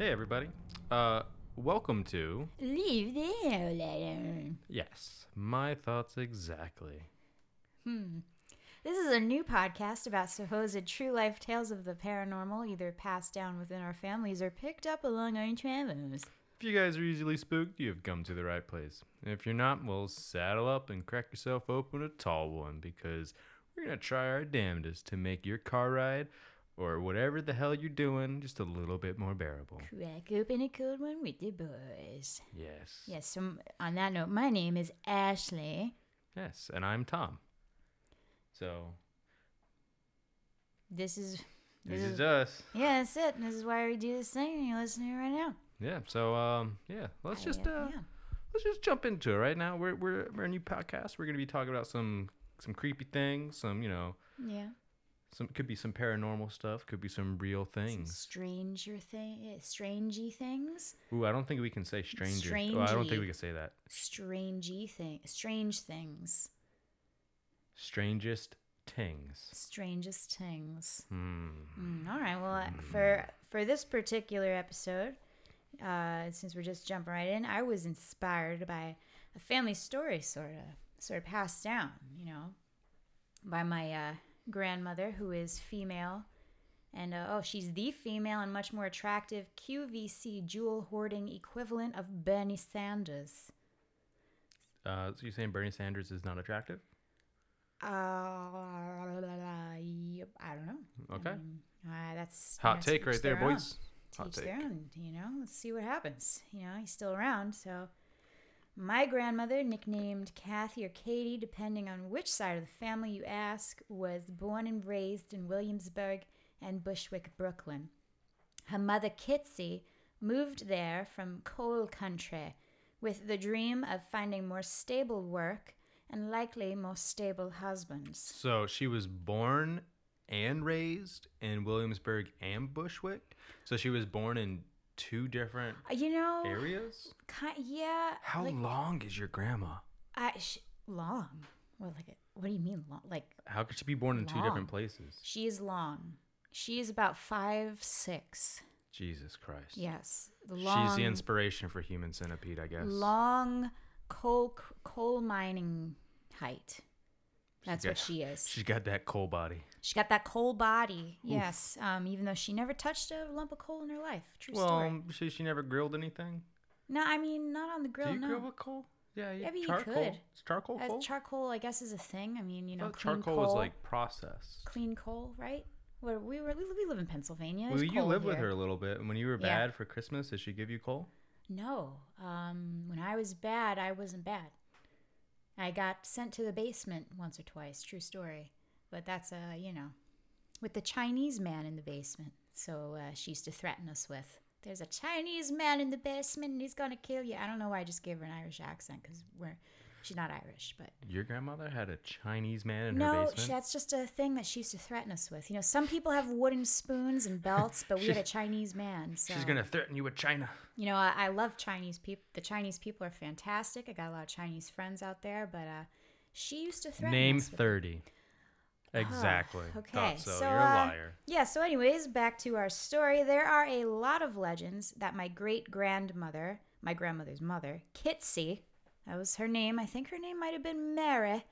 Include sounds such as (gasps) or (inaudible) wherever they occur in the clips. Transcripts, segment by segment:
Hey, everybody. Uh, welcome to Leave the hell alone. Yes, My Thoughts Exactly. Hmm. This is a new podcast about supposed true life tales of the paranormal, either passed down within our families or picked up along our travels. If you guys are easily spooked, you have come to the right place. If you're not, well, saddle up and crack yourself open a tall one because we're going to try our damnedest to make your car ride or whatever the hell you're doing just a little bit more bearable. Crack open a cold one with the boys. Yes. Yes, so on that note, my name is Ashley. Yes, and I'm Tom. So, This is. this is us. Yeah, that's it. This is why we do this thing, and you're listening right now. Yeah, so um yeah, let's just Yeah, uh yeah. let's just jump into it right now. We're we're we're a new podcast. We're gonna be talking about some some creepy things, some you know, Yeah. Some could be some paranormal stuff, could be some real Some things. stranger thing, strangey things. Ooh, I don't think we can say stranger. Oh, I don't think we Strangey. can say that. Strangey thing. Strange things. Strangest tings. Strangest tings. Hmm. Mm, all right. Well, uh, for for this particular episode, uh, since we're just jumping right in, I was inspired by a family story, sort of, sort of passed down, you know, by my uh, grandmother, who is female, and uh, oh, she's the female and much more attractive QVC jewel hoarding equivalent of Bernie Sanders. Uh, so you're saying Bernie Sanders is not attractive? Uh, yep, I don't know. Okay. Uh, that's Hot take right there, own. boys. Hot take. own, you know. Let's see what happens. You know, he's still around. So, my grandmother, nicknamed Kathy or Katie, depending on which side of the family you ask, was born and raised in Williamsburg and Bushwick, Brooklyn. Her mother, Kitsy, moved there from coal country with the dream of finding more stable work and likely more stable husbands. So she was born and raised in Williamsburg and Bushwick. So she was born in two different Uh, You know, areas. ki- yeah. How like, long is your grandma? I sh- long. Well, like, what do you mean long? Like, How could she be born in two different places? she is long. She is about five six. Jesus Christ. Yes, long, She's the inspiration for Human Centipede, I guess. long coal coal mining height. That's got- what she is. (laughs) She's got that coal body. She got that coal body. Yes, um, even though she never touched a lump of coal in her life. True Well, story. um, she, she never grilled anything. No, I mean not on the grill. Do you no, grill with coal? Yeah, yeah. Maybe you charcoal. could. Is charcoal Uh, coal? charcoal, I guess, is a thing. I mean, you know, clean charcoal coal, was like processed. clean coal, right? Where we were, we we live in Pennsylvania. Well, There's you coal lived with here. her a little bit. and When you were Yeah. bad for Christmas, did she give you coal? No. Um, when I was bad, I wasn't bad. I got sent to the basement once or twice. True story. But that's uh, you know, with the Chinese man in the basement. So uh, she used to threaten us with, "There's a Chinese man in the basement, and he's gonna kill you." I don't know why I just gave her an Irish accent because we're, she's not Irish, but Your grandmother had a Chinese man in her no, basement. she, that's just a thing that she used to threaten us with. You know, some people have wooden spoons and belts, but we had a (laughs) Chinese man. So She's gonna threaten you with China. you know, I, I love Chinese people. The Chinese people are fantastic. I got a lot of Chinese friends out there, but uh, she used to threaten Name us with- Exactly. okay, so. so, You're a uh, liar. Yeah. So, anyways, back to our story. There are a lot of legends that my great grandmother, my grandmother's mother, Kitsy, that was her name. I think her name might have been Mary,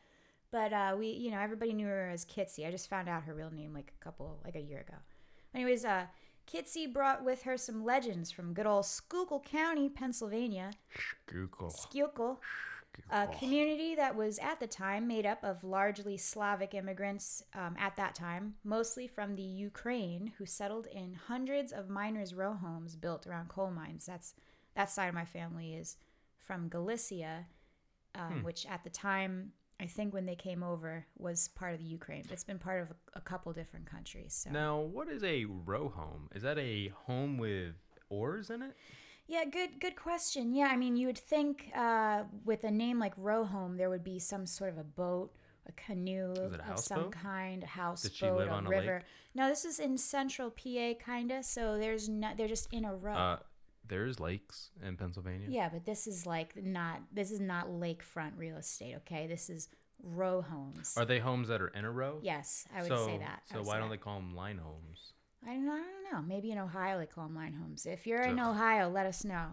but uh, we, you know, everybody knew her as Kitsy. I just found out her real name like a couple, like a year ago. Anyways, uh, Kitsy brought with her some legends from good old Schuylkill County, Pennsylvania. Google. Schuylkill, a community that was at the time made up of largely Slavic immigrants um, at that time, mostly from the Ukraine, who settled in hundreds of miners' row homes built around coal mines. That's that side of my family is from Galicia, um, which at the time. I think when they came over was part of the Ukraine, but it's been part of a, a couple different countries. So Now, what is a row home? Is that a home with oars in it? Yeah, good good question. Yeah, I mean, you would think uh, with a name like row home, there would be some sort of a boat, a canoe a of some kind, a houseboat, she live a on a river. lake? No, this is in central PA, kinda. So there's not. They're just in a row. Uh, there's lakes in Pennsylvania. yeah, but this is like not. This is not lakefront real estate. Okay, this is row homes. Are they homes that are in a row? yes, I would so, say that. I So why don't that. they call them line homes? I don't, I don't know. Maybe in Ohio they call them line homes. If you're in Ohio, let us know.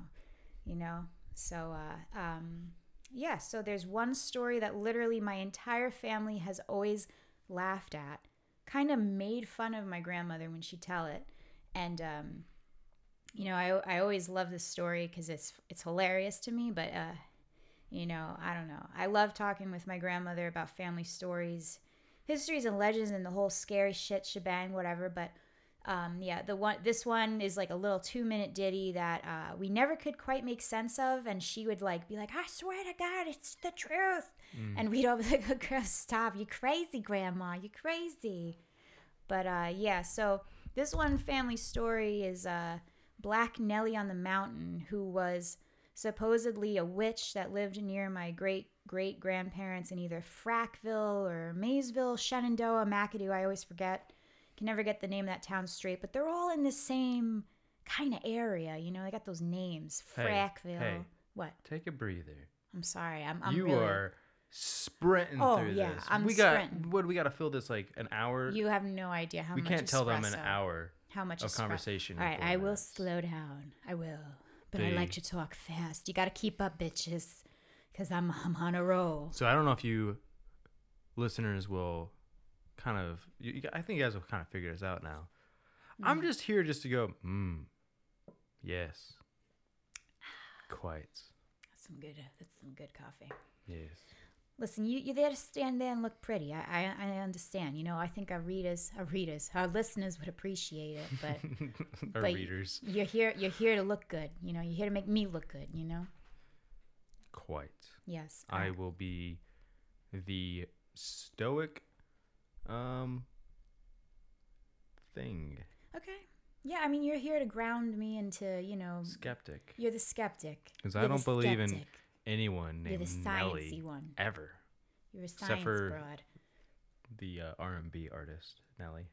You know. So uh, um, yeah. So there's one story that literally my entire family has always laughed at, kind of made fun of my grandmother when she tell it, and um, you know I I always love this story because it's it's hilarious to me. But uh, you know I don't know. I love talking with my grandmother about family stories, histories and legends, and the whole scary shit shebang, whatever. But um, yeah, the one this one is like a little two minute ditty that uh, we never could quite make sense of, and she would like be like, "I swear to God, it's the truth," and we'd all be like, oh, (laughs) "Girl, stop! You crazy, Grandma! You crazy!" But uh, yeah, so this one family story is uh, Black Nellie on the Mountain, who was supposedly a witch that lived near my great great grandparents in either Frackville or Maysville, Shenandoah, McAdoo. I always forget. Can never get the name of that town straight, but they're all in the same kind of area. You know, they got those names. Frackville. hey. What? Take a breather. I'm sorry. I'm. I'm you really, are sprinting Oh, through yeah, this. I'm we got sprinting. what? We got to fill this like an hour. You have no idea how we much. can't tell them an hour How much of espre- conversation. All right, I will minutes. slow down. I will. But I like to talk fast. You got to keep up, bitches, because I'm, I'm on a roll. So I don't know if you listeners will kind of. You, you- I think you guys will kind of figure this out now. I'm Mm-hmm. just here just to go. Mm, yes. Quite. That's some good. That's some good coffee. Yes. Listen, you you're there to stand there and look pretty. I I, I understand. You know, I think our readers, our readers, our listeners would appreciate it. But (laughs) Our but readers. you're here. You're here to look good. You know, you're here to make me look good. You know. Quite. Yes. I I- will be the stoic um thing. okay. Yeah, I mean, you're here to ground me into. You know, Skeptic. you're the skeptic. Because I don't believe in skeptic. Anyone You're named the Nelly sciencey one. ever. You're a Except science for- broad. The uh, R&B artist Nelly.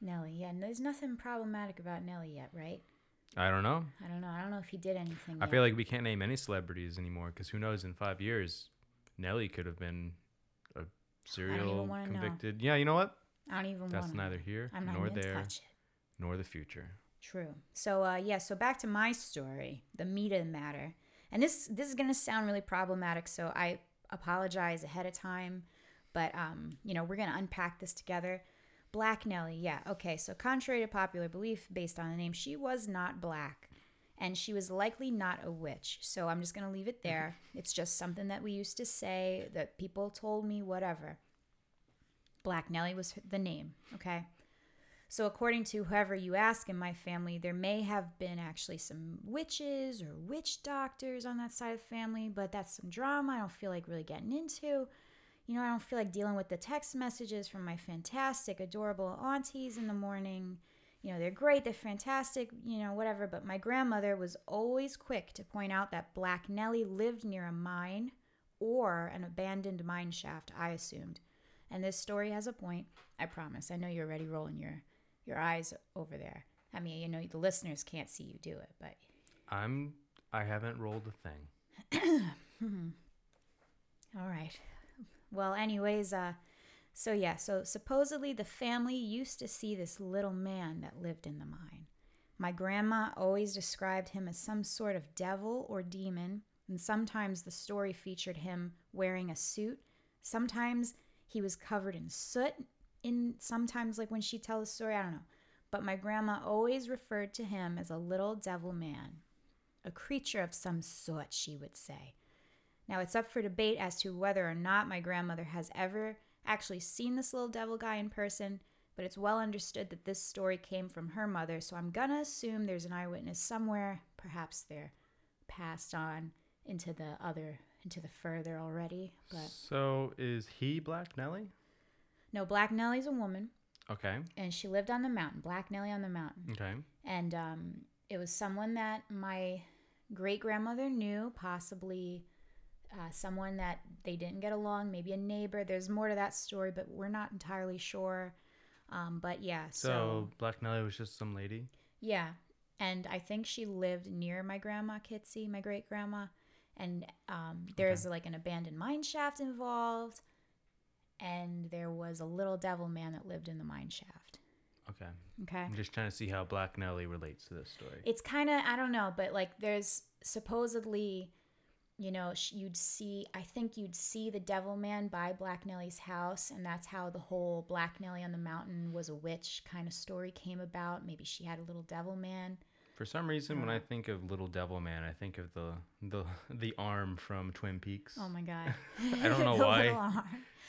Nelly, yeah, and there's nothing problematic about Nelly yet, right? I don't know. I don't know. I don't know if he did anything. I yet. feel like we can't name any celebrities anymore because who knows? In five years, Nelly could have been serial wanna know. convicted. Yeah, you know what? I don't even That's neither here I'm nor there nor the future. True. So uh, yeah. So back to my story, the meat of the matter, and this this is gonna sound really problematic. So I apologize ahead of time, but um, you know we're gonna unpack this together. Black Nelly, yeah, okay. So contrary to popular belief, based on the name, she was not black, and she was likely not a witch. So I'm just gonna leave it mm-hmm. there. It's just something that we used to say that people told me, whatever. Black Nelly was the name, okay. So, according to whoever you ask in my family, there may have been actually some witches or witch doctors on that side of the family, but that's some drama I don't feel like really getting into. You know, I don't feel like dealing with the text messages from my fantastic, adorable aunties in the morning. You know, they're great, they're fantastic, you know, whatever. But my grandmother was always quick to point out that Black Nellie lived near a mine or an abandoned mine shaft, I assumed. And this story has a point, I promise. I know you're already rolling your your eyes over there. I mean, you know, the listeners can't see you do it, but I'm. I haven't rolled a thing. (coughs) all right. Well, anyways, uh, so yeah, so supposedly the family used to see this little man that lived in the mine. My grandma always described him as some sort of devil or demon, and sometimes the story featured him wearing a suit. Sometimes he was covered in soot. In sometimes, like when she tells the story, I don't know. But my grandma always referred to him as a little devil man, a creature of some sort, she would say. Now, it's up for debate as to whether or not my grandmother has ever actually seen this little devil guy in person, but it's well understood that this story came from her mother, so I'm gonna assume there's an eyewitness somewhere. Perhaps they're passed on into the other, into the further already. But So is he Black Nelly? no, Black Nelly's a woman, Okay. and she lived on the mountain, Black Nelly on the mountain. Okay. and um, it was someone that my great grandmother knew, possibly uh, someone that they didn't get along, maybe a neighbor. There's more to that story, but we're not entirely sure. Um, but yeah, so, So, Black Nelly was just some lady. yeah, and I think she lived near my grandma Kitsy, my great grandma, and um, there's like an abandoned mine shaft involved, and there was a little devil man that lived in the mine shaft. Okay. Okay. I'm just trying to see how Black Nelly relates to this story. It's kind of I don't know, but like there's supposedly, you know, you'd see. I think you'd see the Devil Man by Black Nelly's house, and that's how the whole Black Nelly on the mountain was a witch kind of story came about. Maybe she had a little Devil Man. For some reason, when I think of Little Devil Man, I think of the the the arm from Twin Peaks. Oh my god. (laughs) I don't know (laughs) why.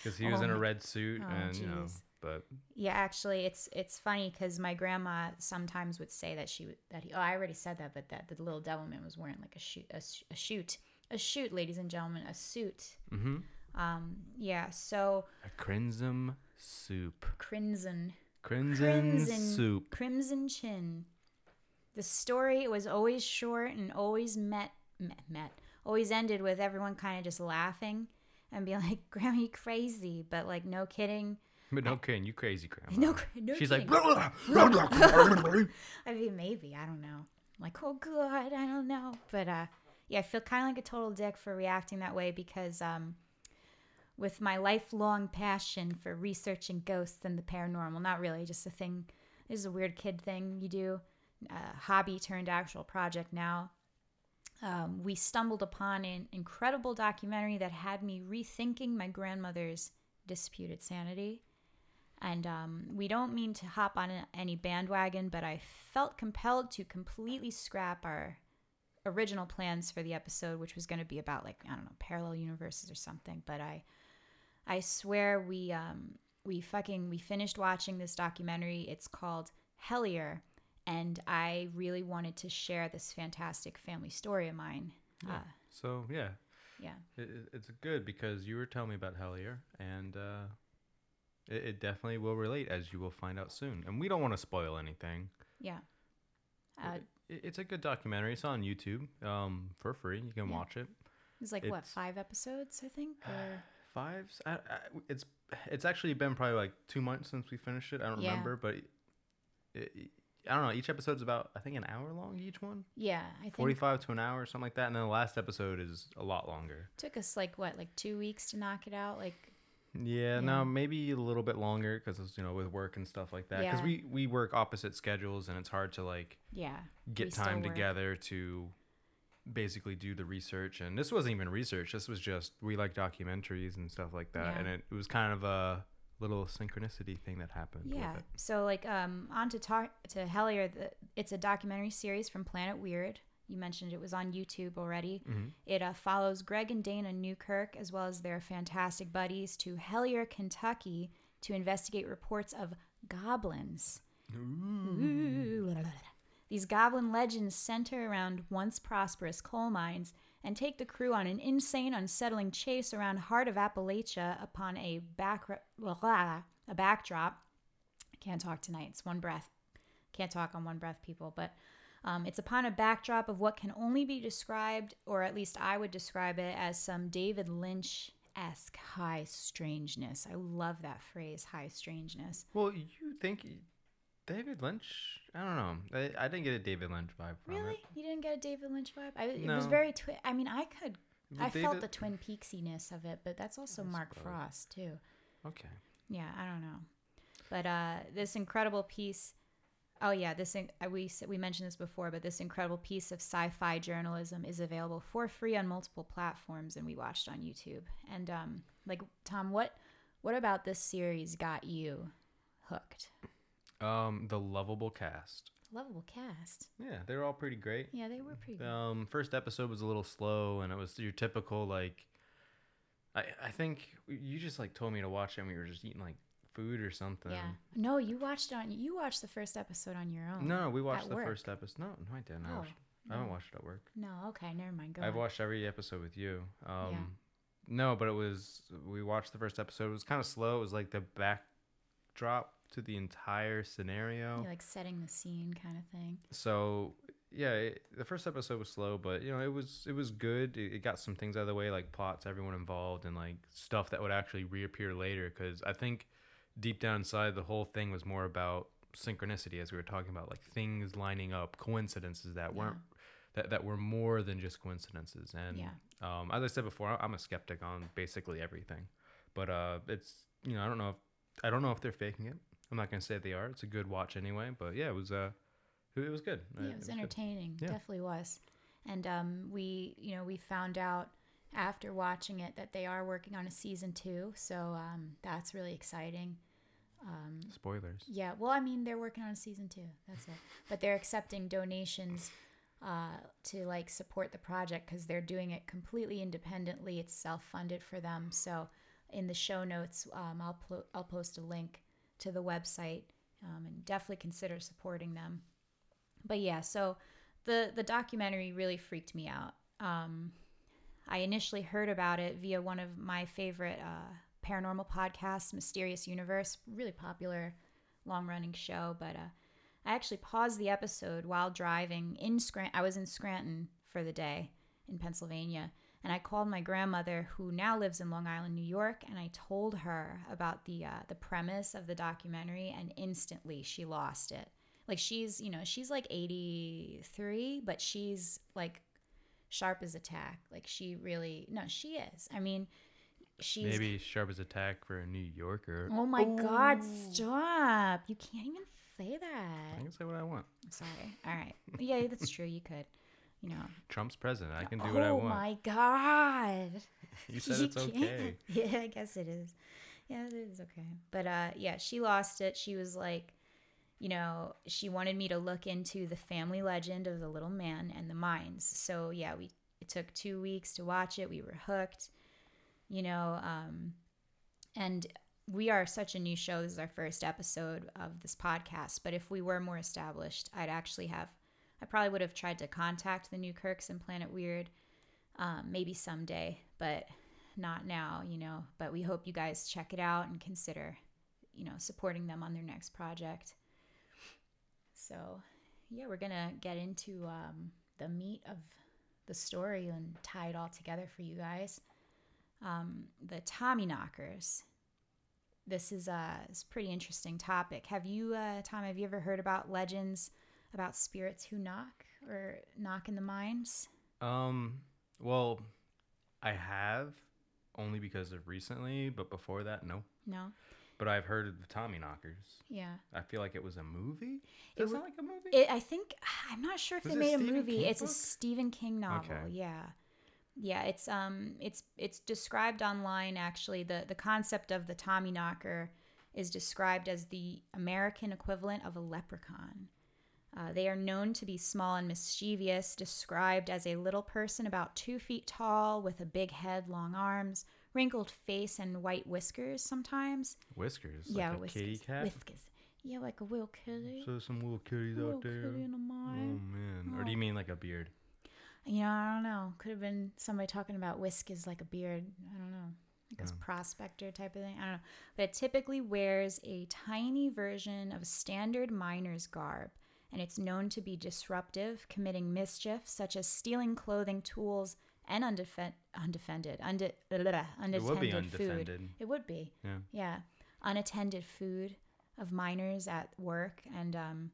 because he was oh in a red suit, oh, and you know, but Yeah, actually, it's it's funny because my grandma sometimes would say that she would that he. Oh, I already said that, but that the little Devil Man was wearing like a shoot a, a shoot a shoot, ladies and gentlemen, a suit. hmm Um, yeah. So a crimson soup, crimson, crimson, Crimson. soup. crimson chin. The story was always short and always met met, met always ended with everyone kind of just laughing and being (laughs) like, "Grandma, you crazy," but like, no kidding. But no kidding, you crazy grandma. No, no She's kidding. like, (laughs) I mean, maybe I don't know. Like, oh god, I don't know. But uh, yeah, I feel kind of like a total dick for reacting that way because um, with my lifelong passion for researching ghosts and the paranormal, not really, just a thing. This is a weird kid thing you do, uh, hobby turned actual project now. Um, we stumbled upon an incredible documentary that had me rethinking my grandmother's disputed sanity. And um, we don't mean to hop on any bandwagon, but I felt compelled to completely scrap our original plans for the episode, which was going to be about like I don't know parallel universes or something. But I, I swear we um, we fucking we finished watching this documentary. It's called Hellier, and I really wanted to share this fantastic family story of mine. Yeah. Uh, so yeah, yeah, it, it- it's good because you were telling me about Hellier, and uh, it, it definitely will relate, as you will find out soon. And we don't want to spoil anything. yeah. Uh, it's a good documentary. It's on YouTube, um, for free. You can Yeah. watch it. it's like what five episodes, I think. Or. (sighs) I, I, it's it's actually been probably like two months since we finished it. I don't Yeah. remember, but it, it, I don't know. Each episode's about I think an hour long. Each one, yeah, I think forty five to an hour, or something like that. And then the last episode is a lot longer. took us like what, like two weeks to knock it out. Like Yeah, Yeah. no, maybe a little bit longer because you know with work and stuff like that. Because Yeah. we we work opposite schedules and it's hard to like yeah, get time together to basically do the research. And this wasn't even research. This was just we like documentaries and stuff like that. Yeah. And it, it was kind of a little synchronicity thing that happened. yeah. So like um, on to talk to Hellier. The, it's a documentary series from Planet Weird. You mentioned it was on YouTube already. Mhm. It uh, follows Greg and Dana Newkirk as well as their fantastic buddies to Hellier, Kentucky, to investigate reports of goblins. Ooh. These goblin legends center around once prosperous coal mines and take the crew on an insane, unsettling chase around heart of Appalachia upon a back a backdrop. I can't talk tonight. It's one breath. Can't talk on one breath, people. But um, it's upon a backdrop of what can only be described, or at least I would describe it as some David Lynch esque high strangeness. I love that phrase, high strangeness. Well, you think David Lynch? I don't know. I, I didn't get a David Lynch vibe from Really? it. You didn't get a David Lynch vibe? I, it was very twi- I mean, I could. But I felt the Twin Peaksiness of it, but that's also Mark. Frost too. Okay. Yeah, I don't know, but uh, this incredible piece. Oh yeah, this uh, we we mentioned this before, but this incredible piece of sci-fi journalism is available for free on multiple platforms, and we watched on YouTube. And um, like Tom, what what about this series got you hooked? Um, the lovable cast. Lovable cast. Yeah, they were all pretty great. Yeah, they were pretty. Good. Um, first episode was a little slow, and it was your typical like. I I think you just like told me to watch it, and we were just eating like food or something. yeah. No, you watched on. You watched the first episode on your own. No, no, we watched the work. first episode. No, no, I didn't. I, Oh, watched, I haven't no. watched it at work. No, okay, never mind. Go I've on. watched every episode with you. Um, No, but it was we watched the first episode. It was kind of slow. It was like the backdrop to the entire scenario. You're like setting the scene kind of thing. so yeah, it, the first episode was slow, but you know it was it was good. It, it got some things out of the way, like plots, everyone involved, and like stuff that would actually reappear later. Because I think deep down inside, the whole thing was more about synchronicity, as we were talking about, like things lining up, coincidences that Yeah. weren't that that were more than just coincidences. And Yeah. um, as I said before, I'm a skeptic on basically everything, but uh, it's you know I don't know if I don't know if they're faking it. I'm not gonna say they are. It's a good watch anyway. But yeah, it was uh, it, it was good. Uh, Yeah, it was good. entertaining. Yeah. Definitely was. And um, we, you know, we found out after watching it that they are working on a season two. So um, that's really exciting. Um, Spoilers. yeah, well, I mean, they're working on a season two. That's it. But they're accepting donations uh, to like support the project because they're doing it completely independently. It's self-funded for them. So in the show notes, um, I'll pl- I'll post a link to the website um, and definitely consider supporting them. But yeah, so the the documentary really freaked me out. Um, I initially heard about it via one of my favorite uh, paranormal podcast, Mysterious Universe, really popular, long running show. But uh, I actually paused the episode while driving in Scranton. I was in Scranton for the day in Pennsylvania. And I called my grandmother, who now lives in Long Island, New York, and I told her about the uh, the premise of the documentary, and instantly she lost it. Like she's, you know, she's like 83, but she's like sharp as a tack. Like she really, no, she is. I mean, she's. Maybe sharp as a tack for a New Yorker. Oh my God! Stop! You can't even say that. I can say what I want. I'm sorry. All right. Yeah, that's true. You could. You know. Trump's president. I can do oh what I want. Oh my God! (laughs) You said You it's can't. okay. (laughs) Yeah, I guess it is. Yeah, it is okay. But uh, yeah, she lost it. She was like, you know, she wanted me to look into the family legend of the little man and the mines. So yeah, we it took two weeks to watch it. We were hooked. You know, um, and we are such a new show. This is our first episode of this podcast. But if we were more established, I'd actually have, I probably would have tried to contact the Newkirks and Planet Weird, um, maybe someday, but not now, you know. But we hope you guys check it out and consider, you know, supporting them on their next project. So, yeah, we're gonna get into um, the meat of the story and tie it all together for you guys. Um, the Tommy Knockers. This is a, it's a pretty interesting topic. Have you, uh, Tom, have you ever heard about legends about spirits who knock or knock in the mines? Um, well, I have only because of recently, but before that, no. No? But I've heard of the Tommy Knockers. Yeah. I feel like it was a movie. It Does it sound like a movie? It, I think (sighs) I'm not sure if Was they made a Stephen movie. King it's a? Stephen King novel. Okay. Yeah, yeah. It's um, it's it's described online. Actually, the the concept of the Tommy Knocker is described as the American equivalent of a leprechaun. Uh, they are known to be small and mischievous, described as a little person about two feet tall with a big head, long arms, wrinkled face, and white whiskers sometimes. Whiskers. yeah, like a whiskers. kitty cat. Whiskers. Yeah, like a little kitty. So there's some little kitties little out there. kitty in a Oh mine. man. Or do you mean like a beard? You know, I don't know. Could have been somebody talking about whisk is like a beard. I don't know. Like a Oh. prospector type of thing. I don't know. But it typically wears a tiny version of standard miner's garb. And it's known to be disruptive, committing mischief, such as stealing clothing, tools, and undefen- undefended, unde- blah, blah, It would be unattended food. It would be. Yeah. Yeah. Unattended food of minors at work and um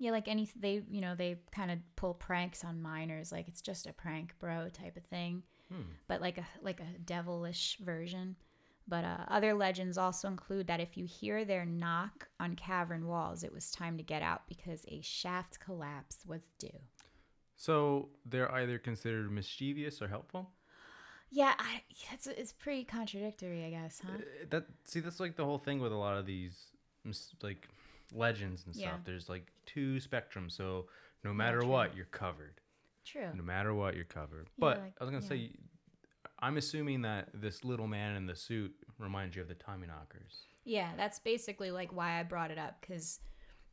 yeah, like any they you know, they kind of pull pranks on minors like it's just a prank, bro type of thing. Hmm. But like a like a devilish version. But uh, other legends also include that if you hear their knock on cavern walls, it was time to get out because a shaft collapse was due. So they're either considered mischievous or helpful. Yeah, I, it's it's pretty contradictory, I guess, huh? Uh, That see, that's like the whole thing with a lot of these like legends and stuff. Yeah. There's like two spectrums, so no matter true. what, you're covered. True. No matter what, you're covered. Yeah, but like- I was gonna yeah. say, I'm assuming that this little man in the suit reminds you of the Tommy Knockers. Yeah, that's basically like why I brought it up because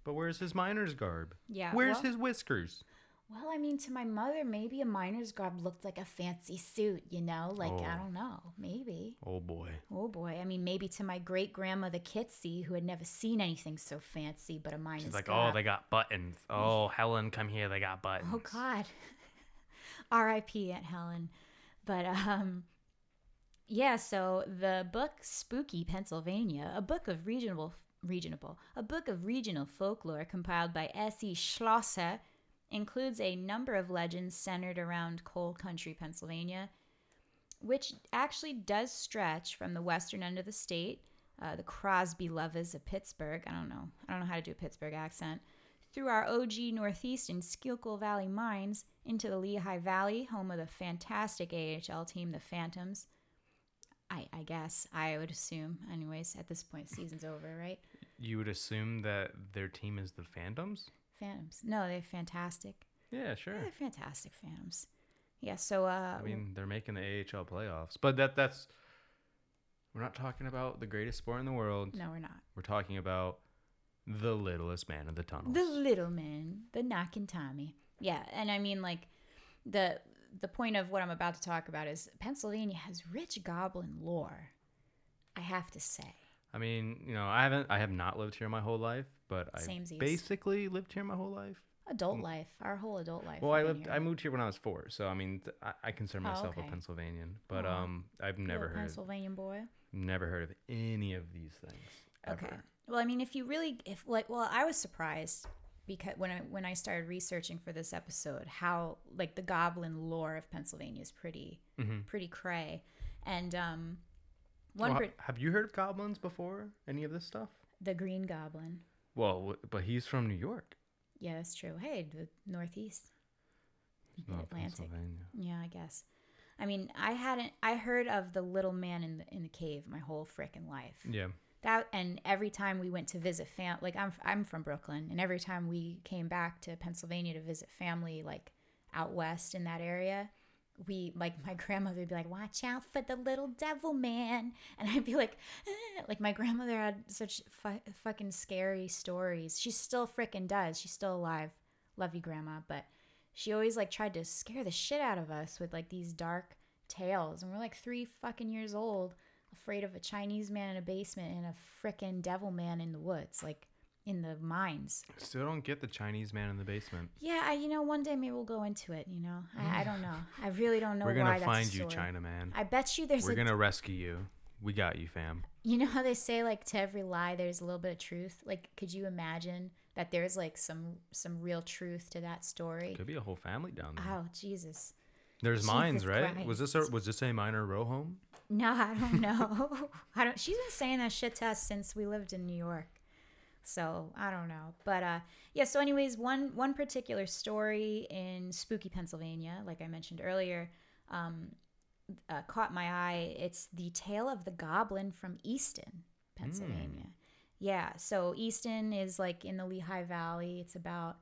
But where's his miner's garb? yeah. Where's well, his whiskers? Well, I mean, to my mother, maybe a miner's garb looked like a fancy suit, you know? Like, I Oh. don't know. Maybe. Oh boy. Oh boy. I mean, maybe to my great grandmother Kitsy, who had never seen anything so fancy but a miner's She's like, garb. oh, they got buttons. Oh, Helen, come here. They got buttons. Oh, God. (laughs) R.I.P. Aunt Helen. But, um,. Yeah, so the book Spooky Pennsylvania, a book of regional regional, a book of regional folklore compiled by S.E. Schlosser, includes a number of legends centered around coal country Pennsylvania, which actually does stretch from the western end of the state uh, the Crosby lovers of Pittsburgh. I don't know. I don't know how to do a Pittsburgh accent. Through our OG Northeast and Schuylkill Valley mines into the Lehigh Valley, home of the fantastic AHL team, the Phantoms. I, I guess I would assume. Anyways, at this point, season's over, right? You would assume that their team is the Phantoms? Phantoms. No, they're fantastic. Yeah, sure. They're fantastic Phantoms. Yeah. So uh, I mean, they're making the AHL playoffs, but that that's we're not talking about the greatest sport in the world. no, we're not. We're talking about the littlest man in the tunnels. The little man, the knocking Tommy. Yeah, and I mean like the the point of what I'm about to talk about is Pennsylvania has rich goblin lore. I have to say. I mean, you know, I haven't I have not lived here my whole life, but I Samesies. basically lived here my whole life. Adult life, our whole adult life. Mm. Well, I lived here. I moved here when I was 4, so I mean, th- I, I consider Oh, myself okay. a Pennsylvanian, but Aw. um I've never heard of, Pennsylvania boy. never heard of any of these things ever. Okay. Well, I mean, if you really, if like, well, I was surprised because when I when I started researching for this episode, how like the goblin lore of Pennsylvania is pretty Mhm. pretty cray, and um, one Well, per- have you heard of goblins before? Any of this stuff? the Green Goblin. Well, but he's from New York. Yeah, that's true. Hey, the Northeast, Mid Atlantic. Pennsylvania. Yeah, I guess. I mean, I hadn't. I heard of the little man in the in the cave my whole frickin' life. Yeah. That and every time we went to visit fam, like I'm I'm from Brooklyn, and every time we came back to Pennsylvania to visit family, like out west in that area, we like my grandmother would be like, "Watch out for the little devil man," and I'd be like, "Eh." like my grandmother had such fu- fucking scary stories. She still frickin' does. She's still alive. Love you, grandma, but she always like tried to scare the shit out of us with like these dark tales, and we're like three fucking years old afraid of a Chinese man in a basement and a frickin' devil man in the woods, like in the mines. I still don't get the Chinese man in the basement. Yeah, I, you know, one day maybe we'll go into it. You know, I, I don't know. I really don't know We're gonna find you. China man. I bet you there's We're a. gonna rescue you. We got you, fam. You know how they say like to every lie there's a little bit of truth. Like, could you imagine that there's like some some real truth to that story? Could be a whole family down there. Oh Jesus! There's Jesus mines, right? Was this a, was this a minor row home? No, I don't (laughs) know. I don't. She's been saying that shit to us since we lived in New York. So I don't know, but uh, yeah. So, anyways, one one particular story in spooky Pennsylvania, like I mentioned earlier, um, uh, caught my eye. It's the tale of the goblin from Easton, Pennsylvania. Yeah. So Easton is like in the Lehigh Valley. It's about,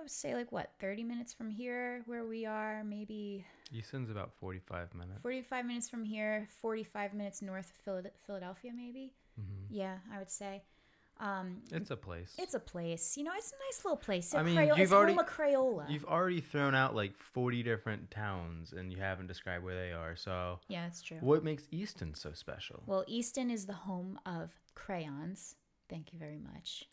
would say like what, thirty minutes from here, where we are, maybe Easton's about 45 minutes. 45 minutes from here, 45 minutes north of Phila- Philadelphia, maybe. Mhm. Yeah, I would say. Um, It's a place. it's a place. You know, it's a nice little place. I mean, Crayola- you've it's already- Crayola. You've already thrown out like 40 different towns and you haven't described where they are. So, yeah, that's true. what makes Easton so special? Well, Easton is the home of crayons. Thank you very much.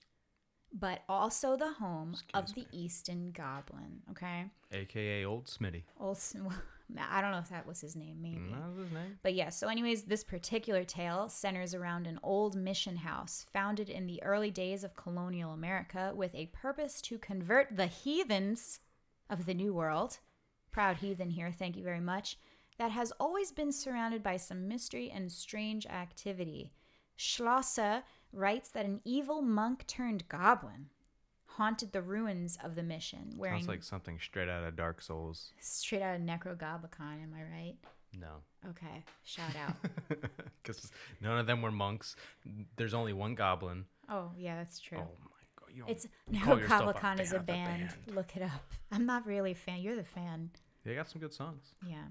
But also the home of Excuse the Easton Goblin. Okay, AKA Old Smitty. Old. Well, (laughs) I don't know if that was his name. Maybe. That was his name. But yeah, so, anyways, this particular tale centers around an old mission house founded in the early days of colonial America with a purpose to convert the heathens of the New World. Proud heathen here, thank you very much. That has always been surrounded by some mystery and strange activity. Schlosser writes that an evil monk turned goblin haunted the ruins of the mission, wearing Sounds like something straight out of Dark Souls. straight out of Nekrogoblikon, am I right? No. Okay, shout out. (laughs) Because none of them were monks. There's only one goblin. Oh, yeah, that's true. Oh my god. You it's a Nekrogoblikon is a band. band. Look it up. I'm not really a fan. You're the fan. They got some good songs. Yeah.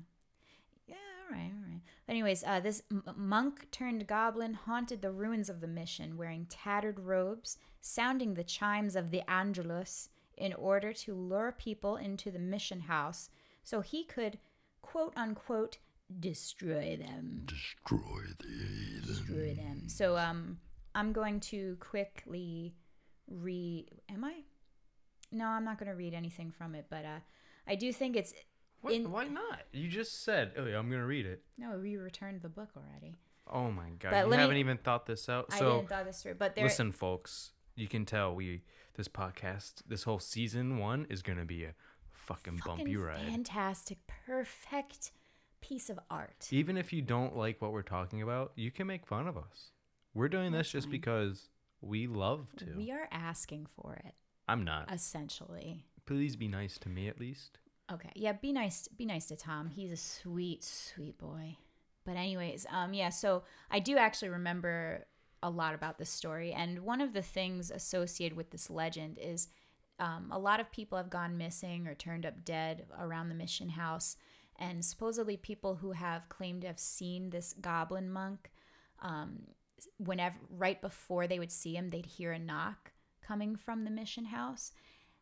Right, all right. Anyways, uh, this m- monk turned goblin haunted the ruins of the mission, wearing tattered robes, sounding the chimes of the Angelus in order to lure people into the mission house so he could, quote unquote, destroy them. Destroy the Destroy them. So, um, I'm going to quickly read. Am I? No, I'm not going to read anything from it, but uh, I do think it's. What, In- why not? You just said, "Oh, yeah, I'm gonna read it." No, we returned the book already. Oh my god, But you haven't even thought this out. I So didn't thought this through, but there. listen, folks, you can tell we this podcast, this whole season one is gonna be a fucking, bumpy fucking ride. fantastic, perfect piece of art. Even if you don't like what we're talking about, you can make fun of us. We're doing this just fine. because we love to. We are asking for it, I'm not. essentially. Please be nice to me at least. Okay. Yeah, be nice be nice to Tom. He's a sweet, sweet boy. But anyways, um yeah, so I do actually remember a lot about this story and one of the things associated with this legend is um, a lot of people have gone missing or turned up dead around the mission house and supposedly people who have claimed to have seen this goblin monk um, whenever right before they would see him they'd hear a knock coming from the mission house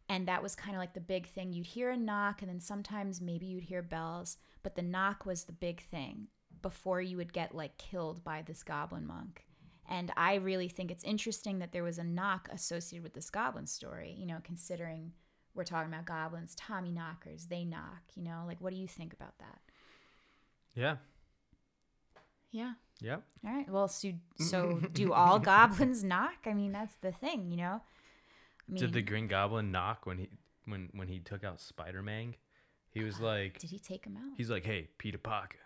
and that was kind of like the big thing. You'd hear a knock and then sometimes maybe you'd hear bells but the knock was the big thing before you would get like killed by this goblin monk. And i really think it's interesting that there was a knock associated with this goblin story you know considering we're talking about goblins tommy knockers they knock you know? Like what do you think about that? Yeah. yeah. Yep. all right. Well so, so do all (laughs) goblins knock? I mean that's the thing you know mean, Did the Green Goblin knock when he when when he took out Spider Man? He was like, did he take him out he's like, hey, Peter Parker.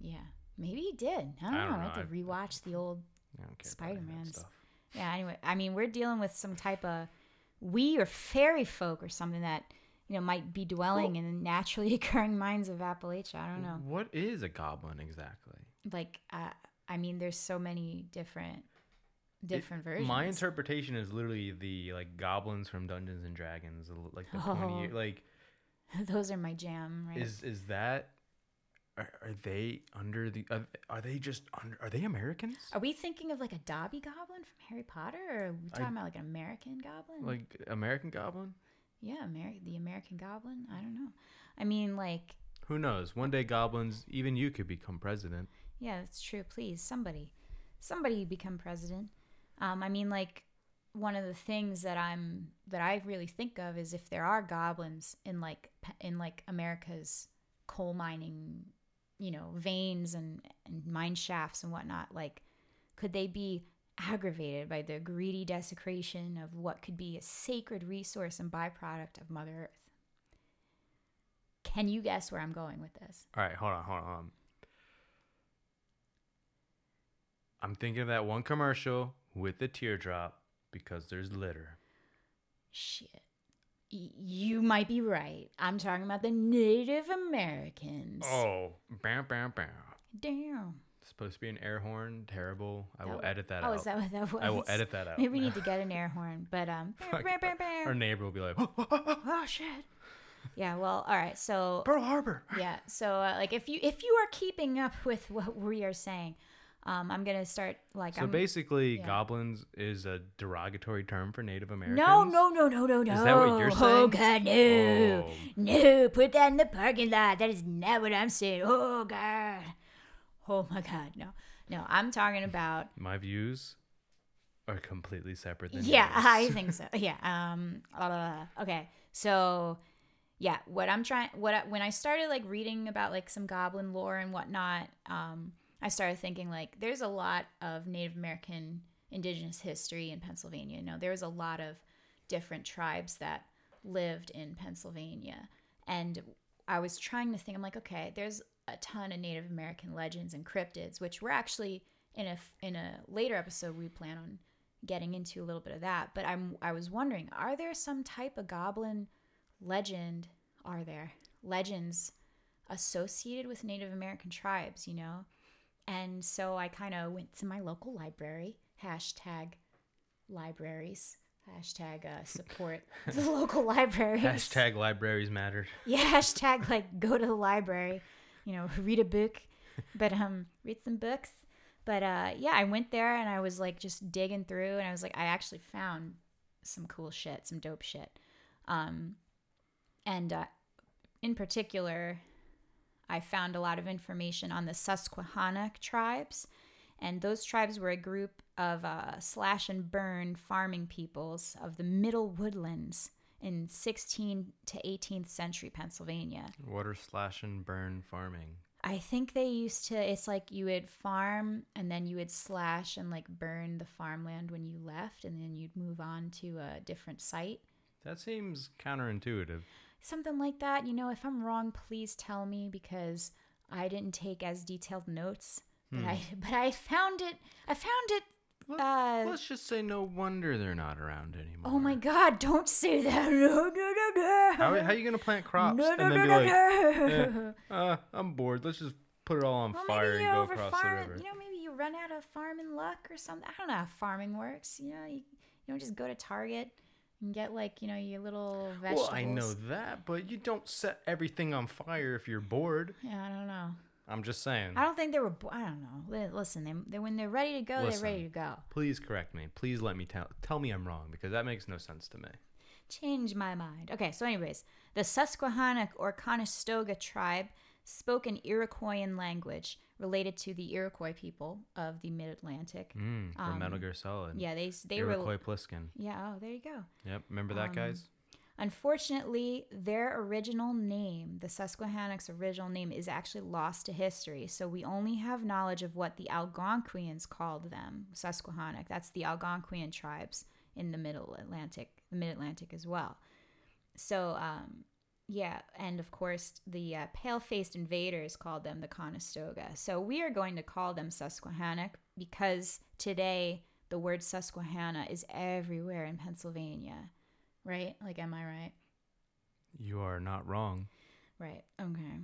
yeah maybe he did i don't, I know don't i know. have to I- rewatch the old I don't care about any of that Spider-Man's- Yeah, anyway, I mean, we're dealing with some type of we or fairy folk or something that, you know, might be dwelling in the naturally (laughs) occurring mines of Appalachia. I don't know. What is a goblin exactly? Like, uh, I mean, there's so many different different versions. My interpretation is literally the like goblins from Dungeons and Dragons, like the Oh. year, like (laughs) Those are my jam, right? is is that are, are they under the are, are they just under are they Americans? are we thinking of like a Dobby goblin from Harry Potter or are we I- talking about like an American goblin? Like American goblin? yeah, Ameri- the American goblin? I don't know. I mean, like, Who knows? One day goblins, even you could become president. Yeah, that's true. Please, somebody, somebody become president. Um, I mean, like one of the things that I'm that I really think of is if there are goblins in like in like America's coal mining, you know, veins and and mine shafts and whatnot. Like, could they be aggravated by the greedy desecration of what could be a sacred resource and byproduct of Mother Earth? Can you guess where I'm going with this? All right, hold on, hold on. I'm thinking of that one commercial with the teardrop because there's litter. Shit. Y- you might be right. I'm talking about the Native Americans. Oh, bam, bam, bam. Damn. supposed to be an air horn. Terrible. I That will edit that oh, out. is that what that was? I will edit that out. (laughs) Maybe we need to get an air horn, but um. Bam, bam, bam. Our neighbor will be like, (gasps) oh shit. Yeah. Well. All right. So. Pearl Harbor. Yeah. So uh, like, if you if you are keeping up with what we are saying, um, I'm gonna start like So I'm. basically, yeah. goblins is a derogatory term for Native Americans. no, no, no, no, no, no. Is that what you're Oh? God, no, Oh. no! Put that in the parking lot. That is not what I'm saying. Oh God. Oh my God, no, no. I'm talking about (laughs) My views are completely separate than yeah, yours. I think (laughs) so. Yeah. Um. Uh, okay. So, yeah. What I'm trying. What I, when I started like reading about like some goblin lore and whatnot, um, I started thinking like there's a lot of Native American indigenous history in Pennsylvania. You know, there was a lot of different tribes that lived in Pennsylvania, and I was trying to think. I'm like, okay, there's a ton of Native American legends and cryptids, which we're actually in a in a later episode we plan on getting into a little bit of that. But I'm I was wondering, are there some type of goblin legend? Are there legends associated with Native American tribes? You know, and so I kind of went to my local library. Hashtag libraries. Hashtag uh, support (laughs) the local libraries. Hashtag libraries mattered. Yeah, hashtag like go to the library, you know, read a book, but um, read some books. But uh, yeah, I went there and I was like just digging through, and I was like, I actually found some cool shit, some dope shit. Um, and uh, in particular, I found a lot of information on the Susquehanna tribes, and those tribes were a group of uh, slash and burn farming peoples of the Middle Woodlands in 16th to 18th century Pennsylvania. Water slash and burn farming. I think they used to, it's like you would farm and then you would slash and like burn the farmland when you left, and then you'd move on to a different site. That seems counterintuitive. Something like that. You know, if I'm wrong, please tell me because I didn't take as detailed notes But I (laughs) but I found it. I found it. Let- Uh, Let's just say no wonder they're not around anymore. oh my God! Don't say that. (laughs) No, no, no, no. How, how you gonna plant crops No, no, and then no, be like, no. (laughs) eh, uh, I'm bored. Let's just put it all on Well, fire and go across farm the river. You know, maybe you run out of farming luck or something. I don't know how farming works. You know, you, you don't just go to Target and get like you know your little vegetables. well, I know that, but you don't set everything on fire if you're bored. Yeah, I don't know. I'm just saying. I don't think they were. bo- I don't know. Listen, they, they when they're ready to go, Listen. they're ready to go. Please correct me. Please let me tell tell me I'm wrong because that makes no sense to me. Change my mind. Okay, so anyways, the Susquehannock or Conestoga tribe spoke an Iroquoian language related to the Iroquois people of the Mid-Atlantic. Mm, from Metal Gear Solid. Um, Yeah, they they were. Iroquois Pliskin. Yeah. Oh, there you go. Yep. Remember that, Um, guys? Unfortunately, their original name, the Susquehannocks' original name, is actually lost to history. So we only have knowledge of what the Algonquians called them, Susquehannock. That's the Algonquian tribes in the Middle Atlantic, the Mid Atlantic as well. So, um, yeah, and of course, the uh, pale faced invaders called them the Conestoga. So we are going to call them Susquehannock because today the word Susquehanna is everywhere in Pennsylvania. Right? Like, am I right? You are not wrong. Right. Okay.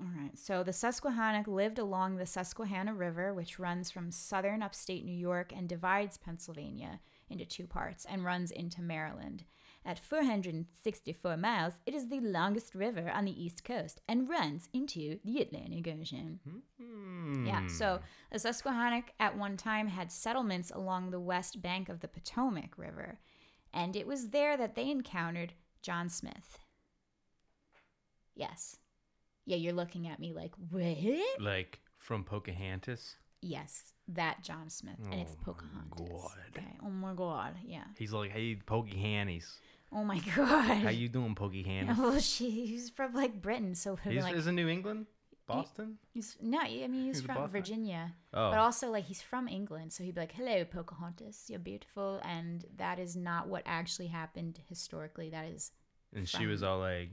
All right. So the Susquehannock lived along the Susquehanna River, which runs from southern upstate New York and divides Pennsylvania into two parts and runs into Maryland. At 464 miles, it is the longest river on the East Coast and runs into the Atlantic Ocean. Yeah, Hmm. so the Susquehannock at one time had settlements along the west bank of the Potomac River, and it was there that they encountered John Smith. Yes. Yeah, you're looking at me like, what? like from Pocahontas. Yes, that John Smith, and it's Oh my Pocahontas. God. Okay. Oh my god. Yeah. He's like, hey, Pocahontas. Oh my (laughs) god. How you doing, Pokey Pocahontas? (laughs) Well, she's from like Britain, so (laughs) He's like, is in New England, Boston. he's no, I mean he's He's from Boston? Virginia. Oh, But also, like, he's from England, so he'd be like, "Hello, Pocahontas, you're beautiful," and that is not what actually happened historically. That is and she was all like,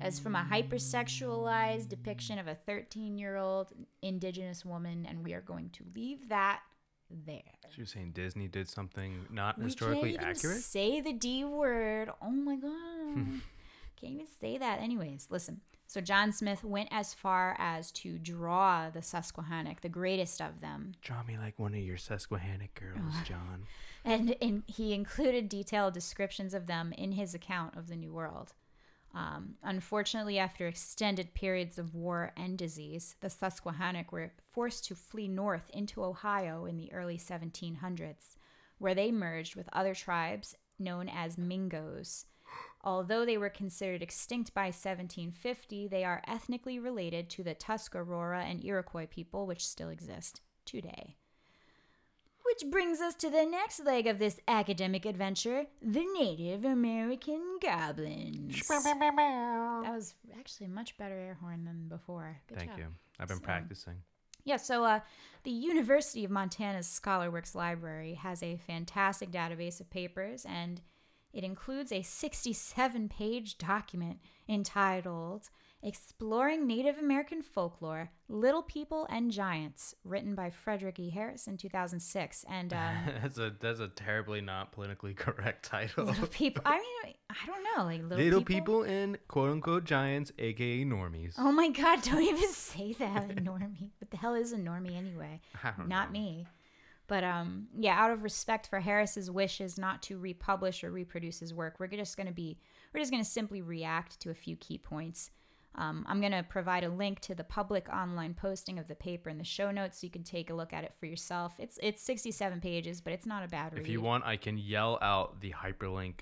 as from a hypersexualized depiction of a 13-year-old indigenous woman, and we are going to leave that there. She was saying Disney did something not We historically can't even accurate. Say the D word. Oh my (laughs) god. can't even say that. Anyways, listen. So John Smith went as far as to draw the Susquehannock, the greatest of them, Draw me like one of your Susquehannock girls, (laughs) John. and in, he included detailed descriptions of them in his account of the New World. Um, unfortunately, after extended periods of war and disease, the Susquehannock were forced to flee north into Ohio in the early 1700s, where they merged with other tribes known as Mingos. Although they were considered extinct by 1750, they are ethnically related to the Tuscarora and Iroquois people, which still exist today. Which brings us to the next leg of this academic adventure the Native American Goblins. That was actually a much better air horn than before. Good Thank job. you. I've been So- practicing. Yeah, so uh, the University of Montana's ScholarWorks library has a fantastic database of papers, and it includes a 67 page document entitled Exploring Native American Folklore Little People and Giants, written by Frederick E. Harris in 2006. And um, (laughs) that's a that's a terribly not politically (laughs) correct title. little (laughs) people, I mean, I don't know, like little, Little people and quote unquote giants, aka normies. Oh my God, don't even say that, normie. What the hell is a normie anyway? Not know. me. But um, yeah, out of respect for Harris's wishes not to republish or reproduce his work, we're just going to be we're just going to simply react to a few key points. Um, I'm going to provide a link to the public online posting of the paper in the show notes so you can take a look at it for yourself. It's it's 67 pages, but it's not a bad read. If you want, I can yell out the hyperlink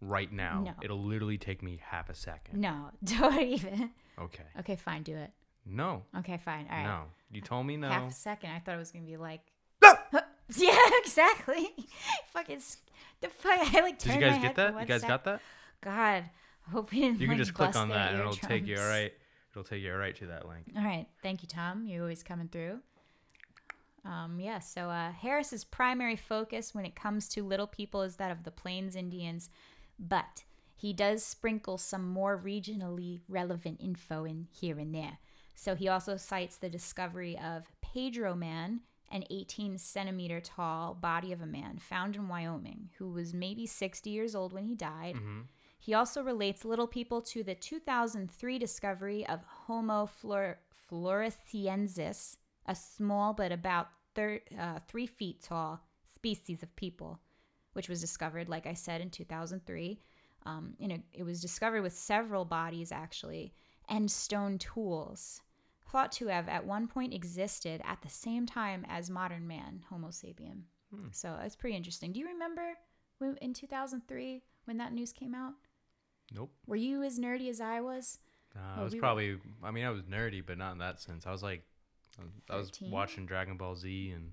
right now. No. It'll literally take me half a second. no, (laughs) don't even. Okay. Okay, fine, do it. No. Okay, fine. All right. No. You told me no. Half a second. I thought it was gonna be like. Ah! (laughs) yeah, (laughs) exactly. Fucking the fuck. I like. Did you guys get that? You guys sec. got that? God, I hope we didn't. You can like, just click on that and it'll take you right. It'll take you right to that link. All right. Thank you, Tom. You're always coming through. Um, yeah, so uh, Harris's primary focus when it comes to little people is that of the Plains Indians, but he does sprinkle some more regionally relevant info in here and there. So he also cites the discovery of Pedro Man, an 18 centimeter tall body of a man found in Wyoming, who was maybe 60 years old when he died. Mm-hmm. He also relates little people to the 2003 discovery of Homo flor- floresiensis, a small but about thir- uh, three feet tall species of people, which was discovered, like I said, in 2003. Um, you know, it was discovered with several bodies actually, and stone tools, thought to have at one point existed at the same time as modern man, Homo sapien. Hmm. So it's pretty interesting. Do you remember when, in 2003 when that news came out? Nope. Were you as nerdy as I was? Uh, I was we were- probably. I mean, I was nerdy, but not in that sense. I was like, I was 13? watching Dragon Ball Z and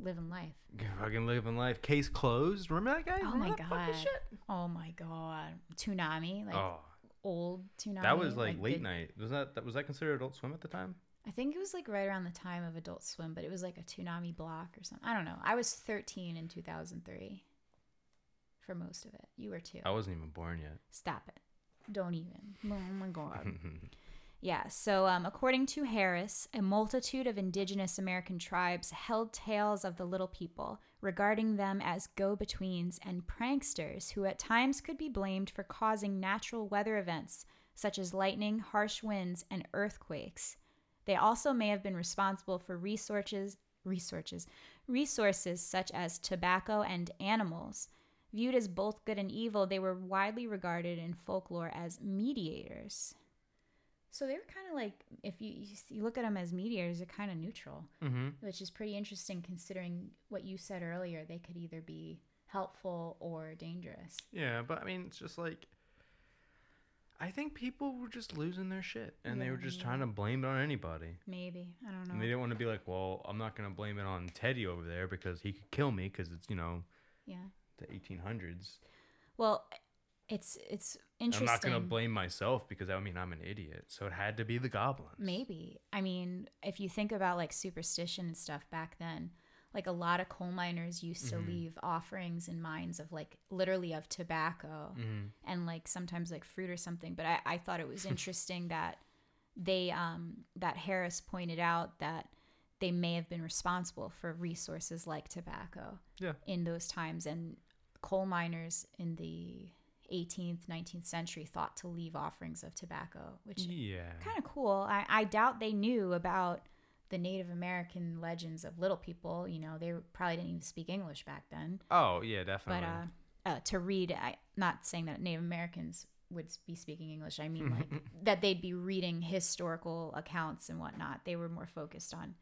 Living life. (laughs) fucking living life. Case closed. Remember that guy? Oh Remember my God. shit? Oh my god. Toonami, like oh, old Toonami. that was like, late the- night. Was that that was that considered Adult Swim at the time? I think it was like right around the time of Adult Swim, but it was like a Toonami block or something. I don't know. I was 13 in 2003 for most of it. You were too. I wasn't even born yet. Stop it. Don't even. Oh my god. (laughs) Yeah, so um, according to Harris, a multitude of indigenous American tribes held tales of the little people, regarding them as go betweens and pranksters who at times could be blamed for causing natural weather events such as lightning, harsh winds, and earthquakes. They also may have been responsible for resources, resources, resources such as tobacco and animals. Viewed as both good and evil, they were widely regarded in folklore as mediators. So they were kind of like, if you you you look at them as mediators, they're kind of neutral, mm-hmm. which is pretty interesting considering what you said earlier. They could either be helpful or dangerous. Yeah, but I mean, it's just like. I think people were just losing their shit, and they were just Yeah. trying to blame it on anybody. Maybe I don't know. And they didn't want to be like, "Well, I'm not gonna blame it on Teddy over there because he could kill me because it's you know Yeah. The 1800s." Well, it's it's interesting. I'm not gonna blame myself because I mean I'm an idiot, so it had to be the goblins. Maybe. I mean, if you think about like superstition and stuff back then, like a lot of coal miners used to Mhm. leave offerings in mines of like literally of tobacco hmm and like sometimes like fruit or something. But I, I thought it was (laughs) interesting that they um that Harris pointed out that they may have been responsible for resources like tobacco Yeah. in those times and coal miners in the 18th 19th century thought to leave offerings of tobacco which Yeah. kind of cool. I, I doubt they knew about the Native American legends of little people. You know, they probably didn't even speak English back then. Oh yeah, But definitely. uh, uh, to read, I not saying that Native Americans would be speaking English. I mean, like (laughs) that they'd be reading historical accounts and whatnot. They were more focused on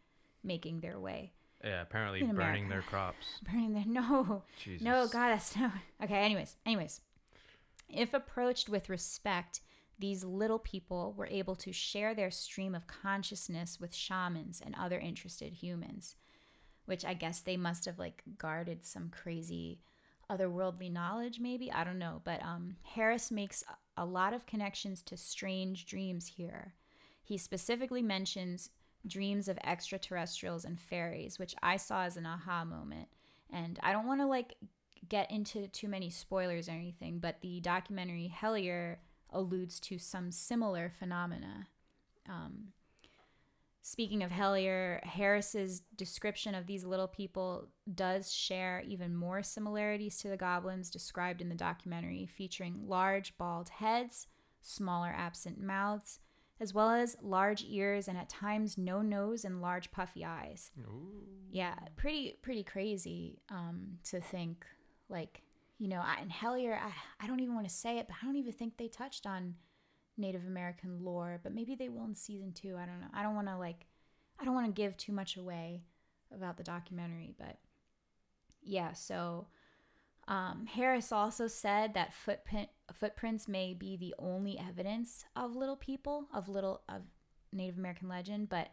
making their way, yeah, apparently in burning America. their crops. (laughs) burning their no. Jesus. No, God, that's no. Okay, anyways, anyways. If approached with respect, these little people were able to share their stream of consciousness with shamans and other interested humans, which I guess they must have like guarded some crazy otherworldly knowledge, maybe. I don't know. But um, Harris makes a- a lot of connections to strange dreams here. He specifically mentions dreams of extraterrestrials and fairies, which I saw as an aha moment. And I don't want to like get into too many spoilers or anything, but the documentary Hellier alludes to some similar phenomena. Um, speaking of Hellier, Harris's description of these little people does share even more similarities to the goblins described in the documentary, featuring large bald heads, smaller absent mouths, as well as large ears and at times no nose and large puffy eyes Ooh. yeah pretty pretty crazy um to think like you know I, in hellier I, I don't even want to say it but i don't even think they touched on native american lore but maybe they will in season two i don't know i don't want to like i don't want to give too much away about the documentary but yeah so um, harris also said that footprint footprints may be the only evidence of little people of little of native american legend but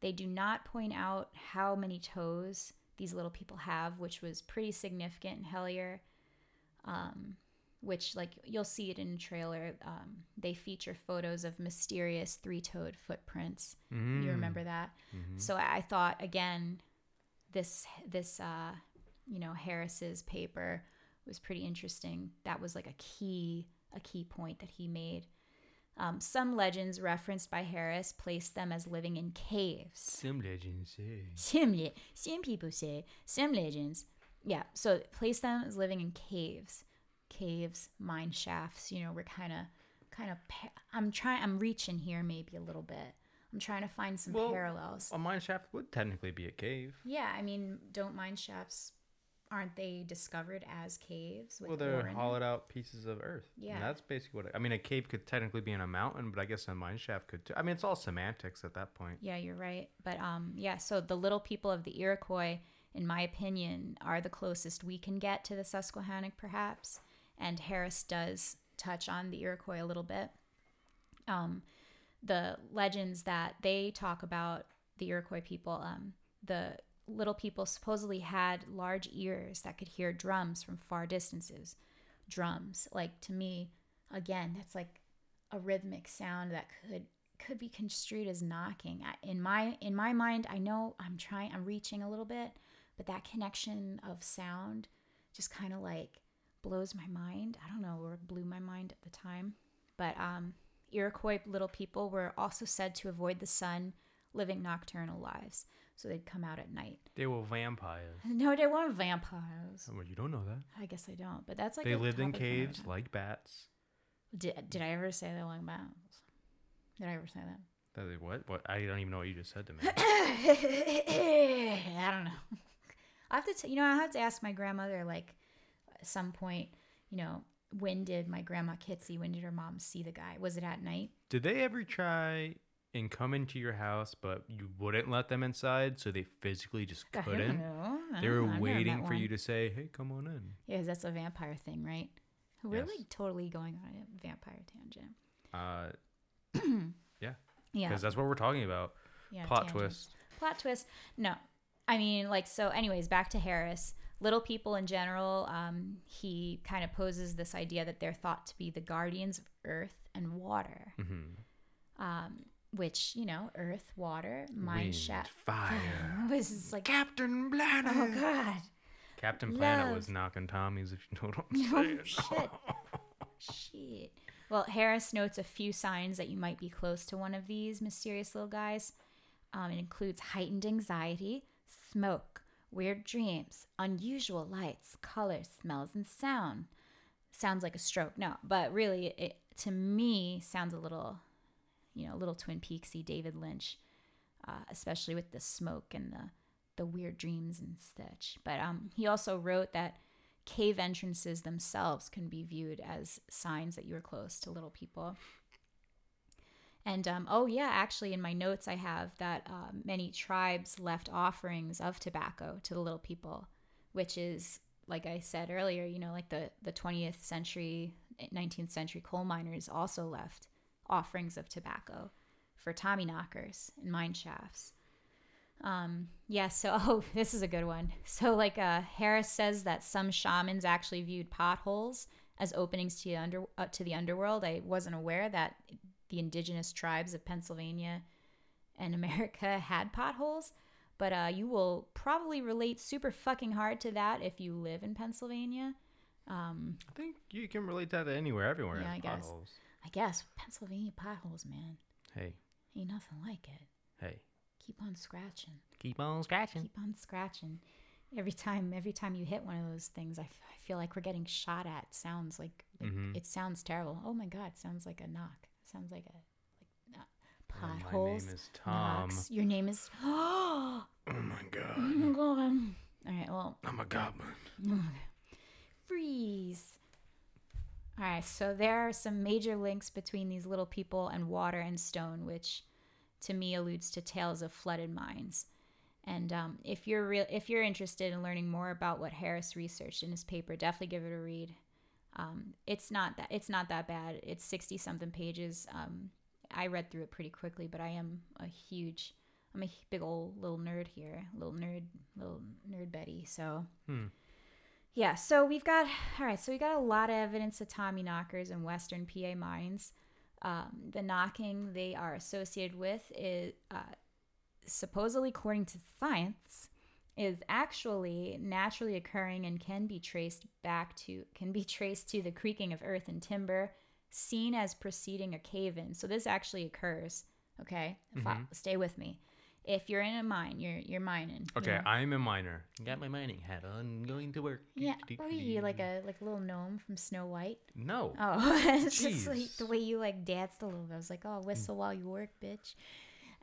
they do not point out how many toes these little people have, which was pretty significant in Hellier. Um, which, like, you'll see it in the trailer. Um, they feature photos of mysterious three toed footprints. Mm. You remember that? Mhm. So I I thought, again, this, this, uh, you know, Harris's paper was pretty interesting. That was like a key, a key point that he made. Um, some legends referenced by Harris place them as living in caves. Some legends say. Some, le- some people say, some legends. Yeah, so place them as living in caves. Caves, mine shafts, you know, we're kind of, kind of, pa- I'm trying, I'm reaching here maybe a little bit. I'm trying to find some Well, parallels. A mine shaft would technically be a cave. Yeah, I mean, don't mine shafts, aren't they discovered as caves? Well, they're them? hollowed out pieces of earth. Yeah. And that's basically what I mean. A cave could technically be in a mountain, but I guess a mine shaft could too. I mean, it's all semantics at that point. Yeah, you're right. But um, yeah, so the little people of the Iroquois, in my opinion, are the closest we can get to the Susquehannock, perhaps. And Harris does touch on the Iroquois a little bit. Um, the legends that they talk about the Iroquois people, um, the little people supposedly had large ears that could hear drums from far distances. Drums, like to me, again, that's like a rhythmic sound that could could be construed as knocking. In my in my mind, I know I'm trying, I'm reaching a little bit, but that connection of sound just kind of like blows my mind. I don't know, or blew my mind at the time. But um, Iroquois little people were also said to avoid the sun, living nocturnal lives, so they'd come out at night. They were vampires. (laughs) No, they weren't vampires. Oh, well, you don't know that. I guess I don't, but that's like they lived in caves like bats. Did, did I ever say that long bats? Did I ever say that? That is- What? What? I don't even know what you just said to me. (coughs) I don't know. (laughs) I have to, t- you know, I have to ask my grandmother like at some point, you know, when did my grandma Kitsy, when did her mom see the guy? Was it at night? Did they ever try and come into your house, but you wouldn't let them inside, so they physically just couldn't? They were know. Waiting for one. you to say, "Hey, come on in." Yeah, that's a vampire thing, right? We're Yes. like totally going on a vampire tangent. Uh, (clears throat) Yeah. Yeah, because that's what we're talking about. yeah. Plot tangents. twist. Plot twist. No. I mean, like, so, anyways, back to Harris. Little people in general, um, he kind of poses this idea that they're thought to be the guardians of earth and water, hmm um, which, you know, earth, water, mine Wind, shaft. fire. (laughs) This is like, Captain Planet. oh, God. Captain Planet was knocking Tommy's. if you know what I'm No (laughs) saying. shit. Shit. Well, Harris notes a few signs that you might be close to one of these mysterious little guys. Um, it includes heightened anxiety, smoke, weird dreams, unusual lights, colors, smells, and sound. Sounds like a stroke, no, but really, it to me sounds a little, you know, little Twin Peaksy, David Lynch, uh, especially with the smoke and the the weird dreams and such. But um, he also wrote that cave entrances themselves can be viewed as signs that you're close to little people. And um, oh yeah, actually, in my notes I have that uh, many tribes left offerings of tobacco to the little people, which is like I said earlier, you know, like the the 20th century, 19th century coal miners also left offerings of tobacco for Tommy knockers and mine shafts. Um, yeah, so (laughs) oh, this is a good one. So like uh, Harris says that some shamans actually viewed potholes as openings to the under uh, to the underworld. I wasn't aware that the indigenous tribes of Pennsylvania and America (laughs) had potholes, but uh, you will probably relate super fucking hard to that if you live in Pennsylvania. Um, I think you can relate to that to anywhere, everywhere. Yeah, I guess. potholes. I guess Pennsylvania potholes, man, Hey, ain't nothing like it. hey, Keep on scratching. keep on scratching. keep on scratching every time every time you hit one of those things I, f- I feel like we're getting shot at sounds like, like Mhm. it sounds terrible oh my god sounds like a knock sounds like a like uh, Oh, potholes my name is Tom. knocks. your name is oh (gasps) Oh my god, Oh my god all right well I'm a goblin. (laughs) freeze all right so there are some major links between these little people and water and stone which to me alludes to tales of flooded mines. And um, if you're real if you're interested in learning more about what harris researched in his paper definitely give it a read. Um, it's not that it's not that bad. It's 60 something pages. Um, i read through it pretty quickly but i am a huge i'm a big old little nerd here little nerd little nerd betty so Hmm. Yeah, so we've got all right. So we got a lot of evidence of Tommy knockers in Western PA mines. Um, the knocking they are associated with is uh, supposedly, according to science, is actually naturally occurring and can be traced back to can be traced to the creaking of earth and timber, seen as preceding a cave in. So this actually occurs. Okay, Mm-hmm. stay with me. If you're in a mine, you're you're mining. you Okay, know? I'm a miner. Got my mining hat on, going to work. yeah. What are you like a like a little gnome from Snow White? No. Oh, (laughs) it's just like the way you like danced a little bit. I was like, oh, whistle while you work, bitch.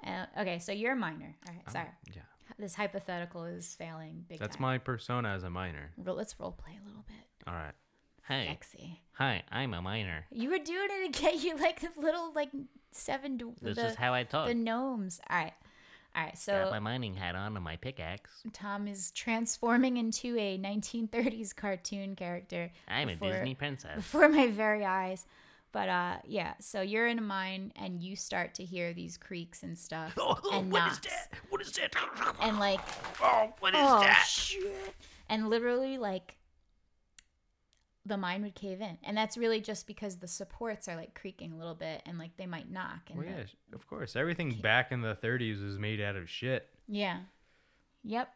Uh, okay, so you're a miner. All right, sorry. Yeah. This hypothetical is failing big That's time. my persona as a miner. Ro- Let's role play a little bit. All right. Hey, Sexy. hi, I'm a miner. You were doing it again. You like the (laughs) little like seven. d- This the, is how I talk. the gnomes. All right, all right. So got my mining hat on and my pickaxe. Tom is transforming into a 1930s cartoon character. I'm a Disney princess. before my very eyes. But uh, yeah. So you're in a mine and you start to hear these creaks and stuff (laughs) and knocks What is that? What is that? And like Oh, what is oh that? shit, and literally like the mine would cave in, and that's really just because the supports are like creaking a little bit and like they might knock. And Well, yeah, of course. Everything back in the 30s was made out of shit. yeah, yep.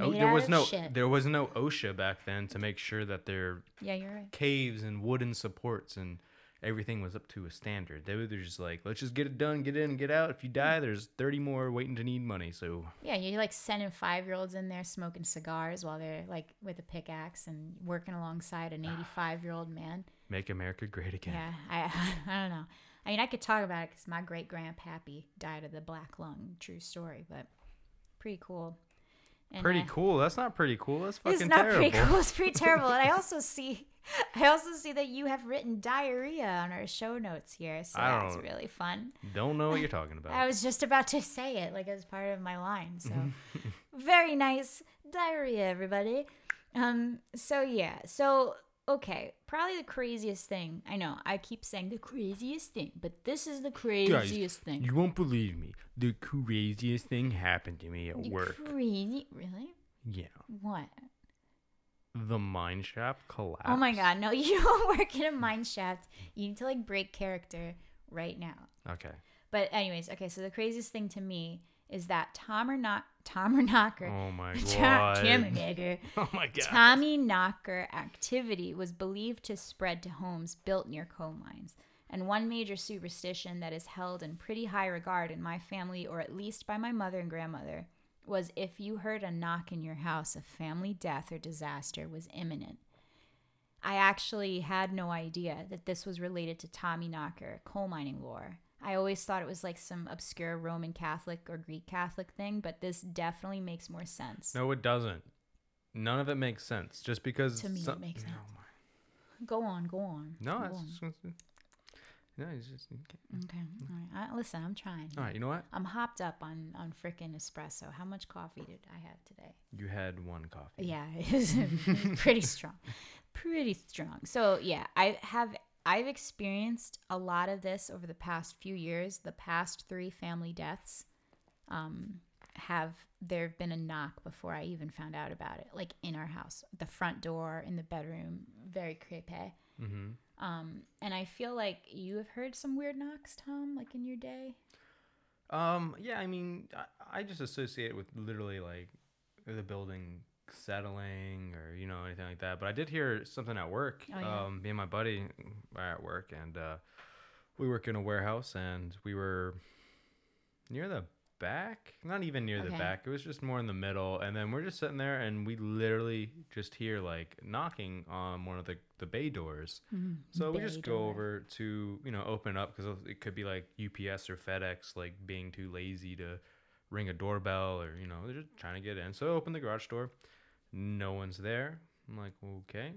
Oh, there out was of no shit. there was no OSHA back then to make sure that their Yeah, you're right. caves and wooden supports and everything was up to a standard. They were just like, let's just get it done, get in and get out. If you die, there's 30 more waiting to need money. So Yeah, you're like sending five year olds in there smoking cigars while they're like with a pickaxe and working alongside an ah. 85 year old man. make America great again. Yeah, I (laughs) I don't know. I mean, I could talk about it because my great grandpappy died of the black lung. True story, but pretty cool. Pretty uh, cool. That's not pretty cool. That's fucking It's not terrible. pretty cool. It's pretty terrible. And I (laughs) also see, I also see that you have written diarrhea on our show notes here, so I that's really fun. Don't know what you're talking about. (laughs) I was just about to say it, like as part of my line. So (laughs) very nice diarrhea, everybody. Um. So yeah. So okay. Probably the craziest thing. I know. I keep saying the craziest thing, but this is the craziest thing. You won't believe me. The craziest thing happened to me at You work. Crazy? Really? Yeah. What? The mine shaft collapsed. Oh my god! No, (laughs) you don't work in a mine shaft. You need to like break character right now. Okay. But anyways, okay. So the craziest thing to me is that Tom or not Tom or Knocker. Oh my (laughs) god. Tom Knocker. (laughs) Oh my god. Tommy Knocker activity was believed to spread to homes built near coal mines. And one major superstition that is held in pretty high regard in my family, or at least by my mother and grandmother, was if you heard a knock in your house, a family death or disaster was imminent. I actually had no idea that this was related to Tommy Knocker, coal mining lore. I always thought it was like some obscure Roman Catholic or Greek Catholic thing, but this definitely makes more sense. No, it doesn't. None of it makes sense. Just because To me, it some- makes sense. Oh my- Go on, go on. No, go it's on. just, no, it's just okay. Okay. All right. I, listen, I'm trying. All right. You know what? I'm hopped up on on frickin' espresso. How much coffee did I have today? You had one coffee. Yeah, (laughs) it was pretty strong. Pretty strong. So, yeah, I have I've experienced a lot of this over the past few years. The past 3 family deaths um have there have been a knock before I even found out about it, like in our house, the front door, in the bedroom, very creepy. Mm-hmm. Um, and I feel like you have heard some weird knocks, Tom, like in your day. Um. Yeah. I mean, I, I just associate it with literally like the building settling or you know anything like that. But I did hear something at work. Oh, yeah. Um. Me and my buddy are at work, and uh, we work in a warehouse, and we were near the back. Not even near the back. It was just more in the middle. And then we're just sitting there, and we literally just hear like knocking on one of the the bay doors. So we just Bay go over to you know open up because it could be like UPS or FedEx like being too lazy to ring a doorbell or you know they're just trying to get in. So I open the garage door, no one's there. I'm like okay,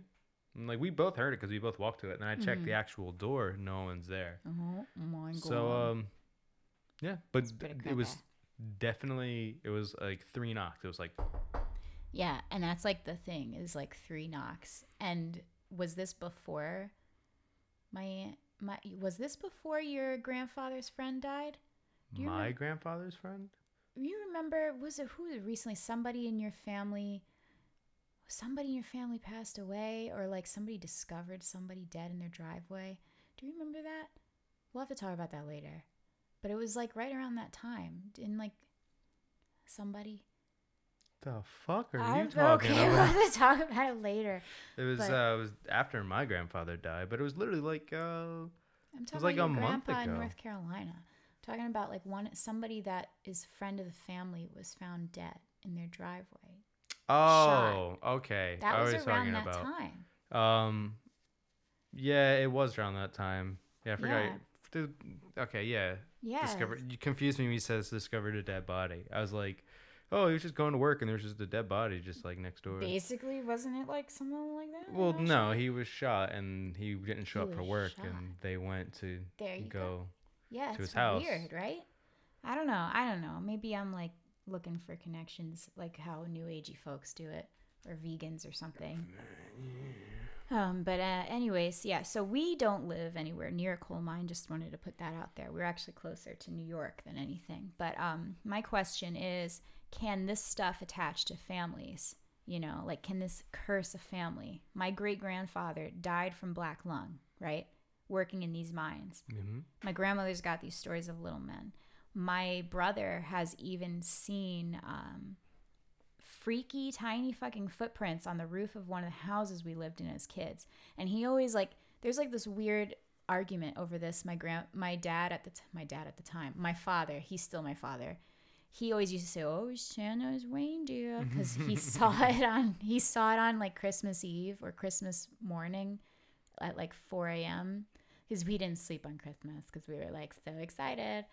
and like we both heard it because we both walked to it. And then I checked the actual door, no one's there. Oh my god. So um, yeah, but it was definitely it was like three knocks. It was like Yeah, and that's like the thing is like three knocks. And was this before my my was this before your grandfather's friend died? My remem- grandfather's friend. You remember was it who recently somebody in your family somebody in your family passed away or like somebody discovered somebody dead in their driveway? Do you remember that? We'll have to talk about that later. But it was like right around that time. Didn't like somebody The fuck are you I'm talking okay. (laughs) We'll about? have to talk about it later. It was But- uh, it was after my grandfather died, but it was literally like uh, I'm talking was like about a grandpa in. North Carolina. talking about like one somebody that is friend of the family was found dead in their driveway. Oh, okay. That I was was around talking that about. time. Um, yeah, it was around that time. Yeah, I forgot. Yeah. Okay, yeah. Yeah. Discovered. You confused me when he says discovered a dead body. I was like, oh, he was just going to work and there was just a dead body just like next door. Basically, wasn't it like something like that? Well, no, he was shot and he didn't show He up for work shot. and they went to There you go. go. Yeah, to it's his house. weird, right? I don't know. I don't know. Maybe I'm like looking for connections, like how new agey folks do it, or vegans or something. Um, but uh, anyways, yeah. So we don't live anywhere near a coal mine. Just wanted to put that out there. We're actually closer to New York than anything. But um, my question is, can this stuff attach to families? You know, like can this curse a family? My great grandfather died from black lung, right? Working in these mines. hmm My grandmother's got these stories of little men. My brother has even seen um, freaky, tiny fucking footprints on the roof of one of the houses we lived in as kids. And he always like, there's like this weird argument over this. My grand, my dad at the t- my dad at the time, my father, he's still my father. He always used to say, "Oh, Santa's reindeer," (laughs) because he saw it on he saw it on like Christmas Eve or Christmas morning at like 4 a.m. because we didn't sleep on Christmas because we were like so excited.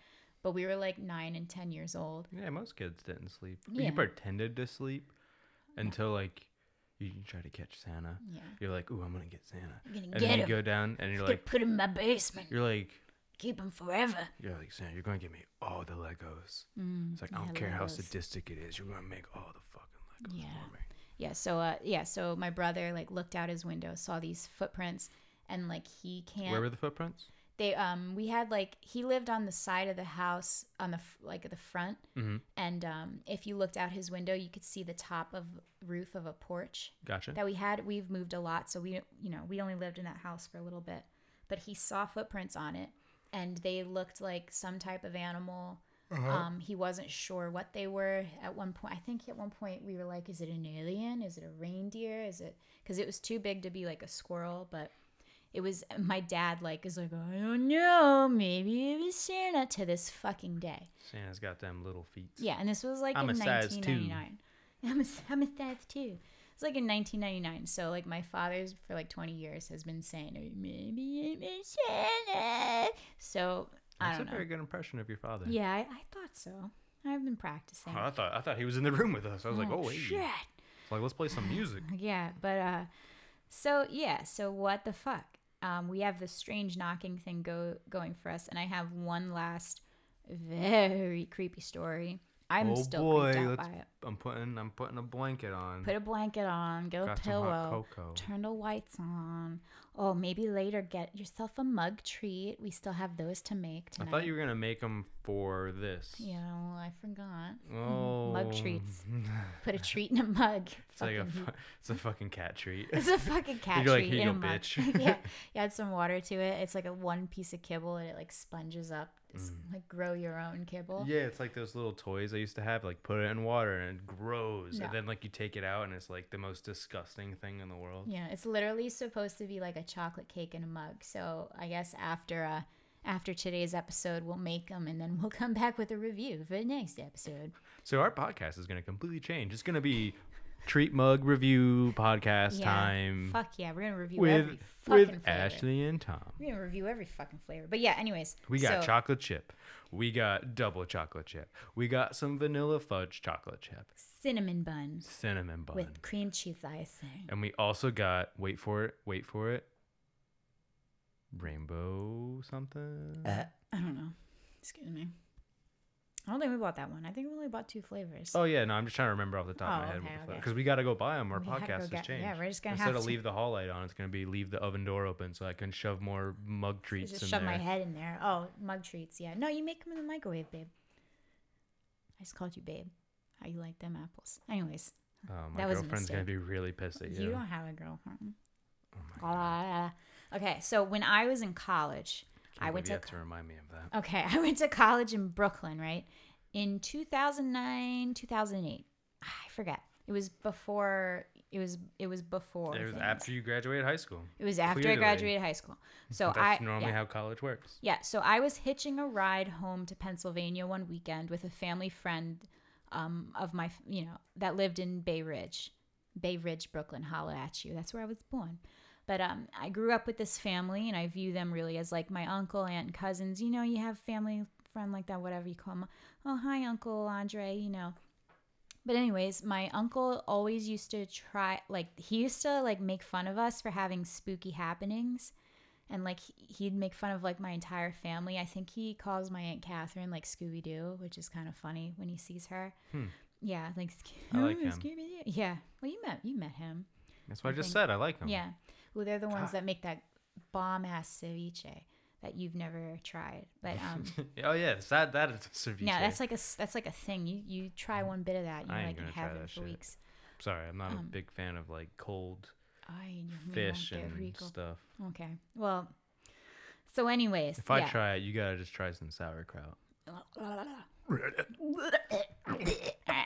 But we were like nine and 10 years old. Yeah, most kids didn't sleep. Yeah. You pretended to sleep until like you try to catch Santa. Yeah. You're like, ooh, I'm gonna get Santa. I'm gonna And get then you him. go down and you're like, put him in my basement. you're like, Keep him forever. you're like Santa. You're gonna give me all the Legos. Mm, It's like I don't care how sadistic it is. You're gonna make all the fucking Legos Yeah. for me. Yeah, so uh yeah, so my brother like looked out his window, saw these footprints and like he can't Where were the footprints? They um we had like he lived on the side of the house on the like at the front. Mm-hmm. and um if you looked out his window you could see the top of roof of a porch Gotcha. that we had. We've moved a lot so we you know we only lived in that house for a little bit. But he saw footprints on it and they looked like some type of animal. Um he wasn't sure what they were. At one point i think at one point we were like is it an alien? Is it a reindeer? Is it because it was too big to be like a squirrel but it was my dad like is like i don't know maybe it was santa to this fucking day Santa's got them little feet. yeah, and this was like I'm in a size two. 1999. I'm a, I'm a size two. It's like in 1999. So like my father's for like 20 years has been saying "Oh, maybe it was Santa. So I That's a don't know. very good impression of your father. Yeah, I, I thought so. I've been practicing. Oh, I thought I thought he was in the room with us. I was like, oh wait. shit. It's like let's play some music. (laughs) Yeah, but uh, so yeah, so what the fuck? Um, we have this strange knocking thing go going for us, and I have one last very creepy story. I'm oh still boy, creeped out by it. I'm putting I'm putting a blanket on. Put a blanket on, get a Got hot pillow, turn the lights on. Oh, maybe later get yourself a mug treat. We still have those to make tonight. I thought you were gonna make them for this. Yeah, well, I forgot. Oh. Mug treats. (laughs) Put a treat in a mug. (laughs) It's like a it's a fucking cat treat. It's a fucking (laughs) cat You're like, treat "Here in a go, mug. bitch." yeah, you add some water to it. It's like a one piece of kibble, and it like sponges up. It's like grow your own kibble. Mm. yeah, it's like those little toys I used to have. Like put it in water and it grows, No. and then like you take it out and it's like the most disgusting thing in the world. Yeah, it's literally supposed to be like a chocolate cake in a mug. So I guess after uh after today's episode, we'll make them and then we'll (laughs) come back with a review for the next episode. So our podcast is gonna completely change. It's gonna be treat mug review podcast Yeah, time Fuck yeah, we're gonna review with every fucking with flavor. Ashley and Tom. We're gonna review every fucking flavor. But yeah, anyways, We got so, chocolate chip. We got double chocolate chip. We got some vanilla fudge chocolate chip. cinnamon buns Cinnamon bun. with cream cheese icing. And we also got wait for it, wait for it. Rainbow something. Uh. I don't know. Excuse me. I don't think we bought that one. I think we only bought two flavors. Oh yeah, no, I'm just trying to remember off the top of Oh, my head okay, okay. because we got to go buy them. Our We podcast has get- changed. yeah, we're just gonna Instead have of to- leave the hall light on, it's gonna be leave the oven door open so I can shove more mug treats just in shove there. my head in there. Oh, mug treats. Yeah. No, you make them in the microwave, babe. I just called you babe. How you like them apples? Anyways, Oh, my That was girlfriend's gonna be really pissed at you you. don't have a girlfriend. Oh my God. Ah. Okay, so when I was in college, Can't I went to to remind me of that. Okay, (laughs) I went to college in Brooklyn, right? In 2009, 2008. I forget. It was before It was it was before. It was things. after you graduated high school. It was after clearly. I graduated high school. So That's I normally yeah. how college works. Yeah, so I was hitching a ride home to Pennsylvania one weekend with a family friend um, of my, you know, that lived in Bay Ridge, Bay Ridge, Brooklyn. Holla at you. That's where I was born. But um, I grew up with this family, and I view them really as like my uncle, aunt, and cousins. You know, you have family friend like that, whatever you call them. Oh, hi, Uncle Andre. You know. But anyways, my uncle always used to try, like, he used to like make fun of us for having spooky happenings and like he- he'd make fun of like my entire family. I think he calls my aunt Catherine like Scooby Doo, which is kind of funny when he sees her. Hmm. Yeah, like like. (laughs) Scooby Doo. Yeah, well you met you met him. That's what I, I just think- said. I like him. Yeah, well they're the ones God. that make that bomb ass ceviche that you've never tried. But um, (laughs) oh yes, that that is a ceviche. yeah, that's like a that's like a thing. You you try one bit of that, you're ain't like in gonna heaven for shit. weeks. Sorry, I'm not a um, big fan of like cold Ay, fish and rico. stuff. Okay, well, so anyways, If I yeah. try it, you gotta just try some sauerkraut. (laughs)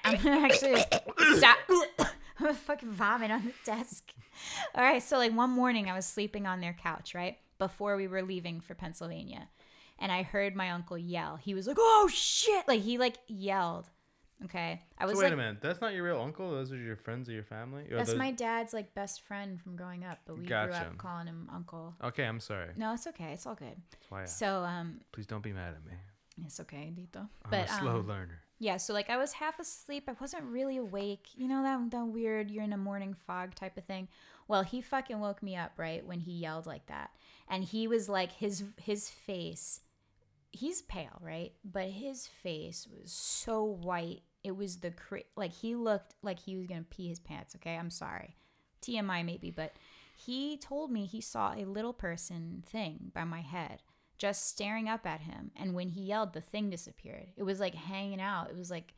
I'm gonna actually stop. Fucking vomit on the desk. All right, so like one morning I was sleeping on their couch, right? Before we were leaving for Pennsylvania. And I heard my uncle yell. He was like, oh shit! Like he like yelled. Okay. I was so wait like, a minute, that's not your real uncle. Those are your friends or your family. Or that's those- my dad's like best friend from growing up, but we grew up calling him uncle. Okay, I'm sorry. No, it's okay. It's all good. That's why I. So um Please don't be mad at me. it's okay, Dito. I'm But a slow um, learner. Yeah, so like I was half asleep. I wasn't really awake. You know that that weird you're in a morning fog type of thing. Well, he fucking woke me up, right, when he yelled like that. And he was like his his face he's pale, right? But his face was so white. It was the cra- like he looked like he was going to pee his pants, okay? I'm sorry. TMI maybe, but he told me he saw a little person thing by my head just staring up at him. And when he yelled, the thing disappeared. It was like hanging out. It was like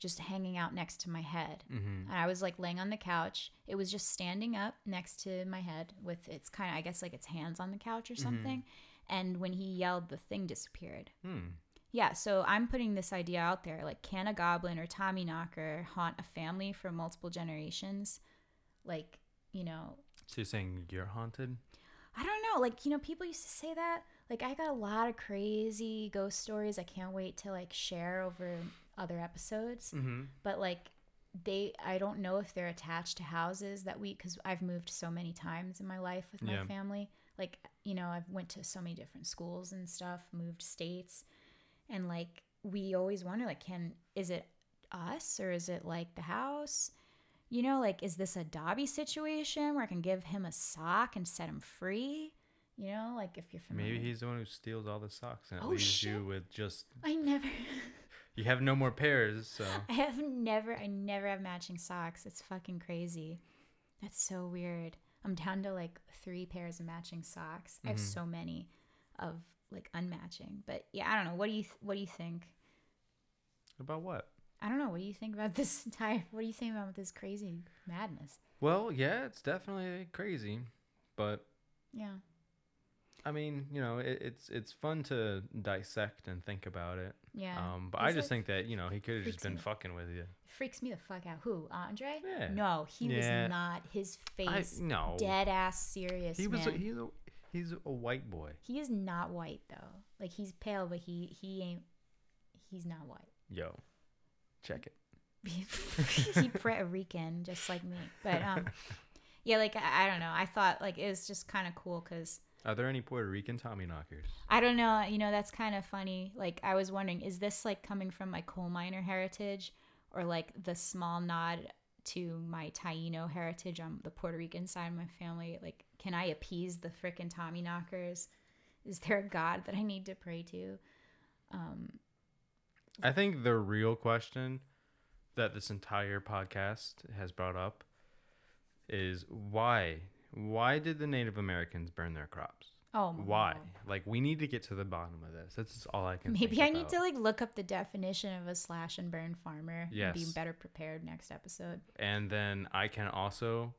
just hanging out next to my head. Mm-hmm. And I was like laying on the couch. It was just standing up next to my head with its kind of, I guess, like its hands on the couch or something. And when he yelled, the thing disappeared. Hmm. Yeah, so I'm putting this idea out there like, can a goblin or Tommy Knocker haunt a family for multiple generations? Like, you know, So you're saying you're haunted? I don't know. Like, you know, people used to say that. Like, I got a lot of crazy ghost stories I can't wait to like share over other episodes. Mm-hmm. But like, they, I don't know if they're attached to houses that we, because I've moved so many times in my life with my Yeah. family. Like, you know, I've went to so many different schools and stuff, moved states, and like, we always wonder, like, can is it us or is it like the house? You know, like, is this a Dobby situation where I can give him a sock and set him free? You know, like if you're familiar. Maybe he's the one who steals all the socks and Oh, leaves shit. you with just I never. you have no more pairs. (laughs) So I have never. I never have matching socks. It's fucking crazy. That's so weird. I'm down to like three pairs of matching socks. I have Mhm. so many of like unmatching. But yeah, I don't know. What do you th- What do you think? about what? I don't know. What do you think about (laughs) this entire? What do you think about this crazy madness? Well, yeah, it's definitely crazy, but Yeah. I mean, you know, it, it's it's fun to dissect and think about it. Yeah. Um, but I just like- think that you know he could have just been me- fucking with you. freaks me the fuck out. Who? Andre? Yeah. No, he Yeah. was not. His I face no. dead ass serious. He was a, he's a he's a white boy. He is not white though. Like he's pale, but he he ain't. He's not white. Yo, check it. (laughs) he Puerto Rican, just like me. But um, (laughs) yeah, like I, I don't know. I thought like it was just kind of cool because Are there any Puerto Rican Tommy knockers? I don't know. You know, that's kind of funny. Like I was wondering, is this like coming from my coal miner heritage, or like the small nod to my Taino heritage on the Puerto Rican side of my family? Like, can I appease the frickin' Tommy knockers? Is there a god that I need to pray to? Um, I think the real question that this entire podcast has brought up is why? Why did the Native Americans burn their crops? oh, my Why? God. Like we need to get to the bottom of this. That's all I can. Maybe I need to like look up the definition of a slash and burn farmer and be better prepared next episode. and then I can also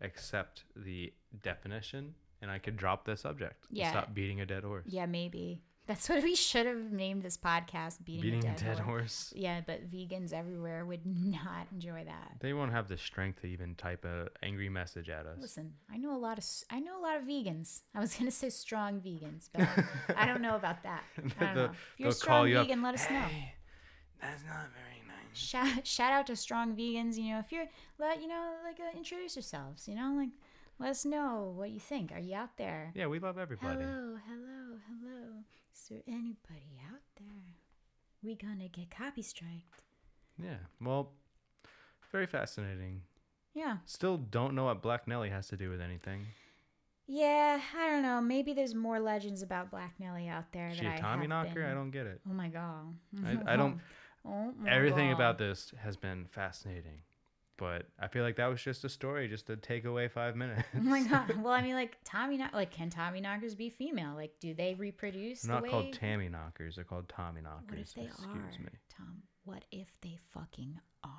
accept the definition, and I could drop the subject. Yeah. Stop beating a dead horse. Yeah, maybe. That's what we should have named this podcast. Beating, Beating a a dead, dead horse. horse. Yeah, but vegans everywhere would not enjoy that. They won't have the strength to even type a angry message at us. Listen, I know a lot of I know a lot of vegans. I was gonna say strong vegans, but I don't know about that. (laughs) I don't know. If you're a strong you up, vegan, let us know. That's not very nice. Shout, shout out to strong vegans. You know, if you're let you know, like uh, introduce yourselves. You know, like let us know what you think. Are you out there? Yeah, we love everybody. Hello, hello, hello. Is there anybody out there? We gonna get copy striked. Yeah. Well, very fascinating. Yeah. Still don't know what Black Nelly has to do with anything. Yeah, I don't know. Maybe there's more legends about Black Nelly out there. Is that she I a Tommy have knocker? been- I don't get it. Oh my god. I, I don't. (laughs) Oh my Everything God. about this has been fascinating, but I feel like that was just a story, just to take away five minutes. Oh my god. (laughs) Well, I mean, like Tommy, like can Tommy knockers be female? Like, do they reproduce? They're the not way- called Tammy knockers. They're called Tommy knockers. What if they Excuse are? me. Tom, what if they fucking are?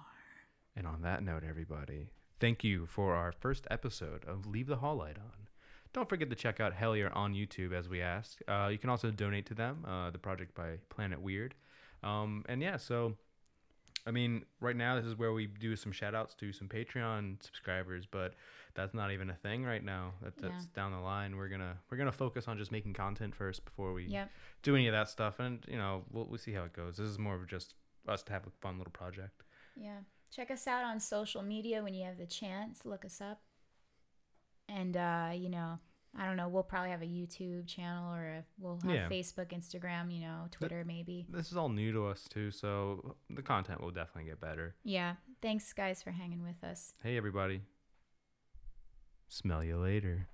And on that note, everybody, thank you for our first episode of Leave the Hall Light On. Don't forget to check out Hellier on YouTube as we asked. Uh, you can also donate to them, uh, the project by Planet Weird. Um, and yeah, so I mean, right now this is where we do some shout outs to some Patreon subscribers, but that's not even a thing right now. That, that's Yeah. down the line. We're gonna we're gonna focus on just making content first before we Yep. do any of that stuff. And you know, we'll we'll see how it goes. This is more of just us to have a fun little project. Yeah. Check us out on social media when you have the chance. Look us up. And uh, you know, I don't know, we'll probably have a YouTube channel or a, we'll have Yeah. Facebook, Instagram, you know, Twitter maybe. This is all new to us too, so the content will definitely get better. Yeah. Thanks guys for hanging with us. Hey everybody. Smell you later.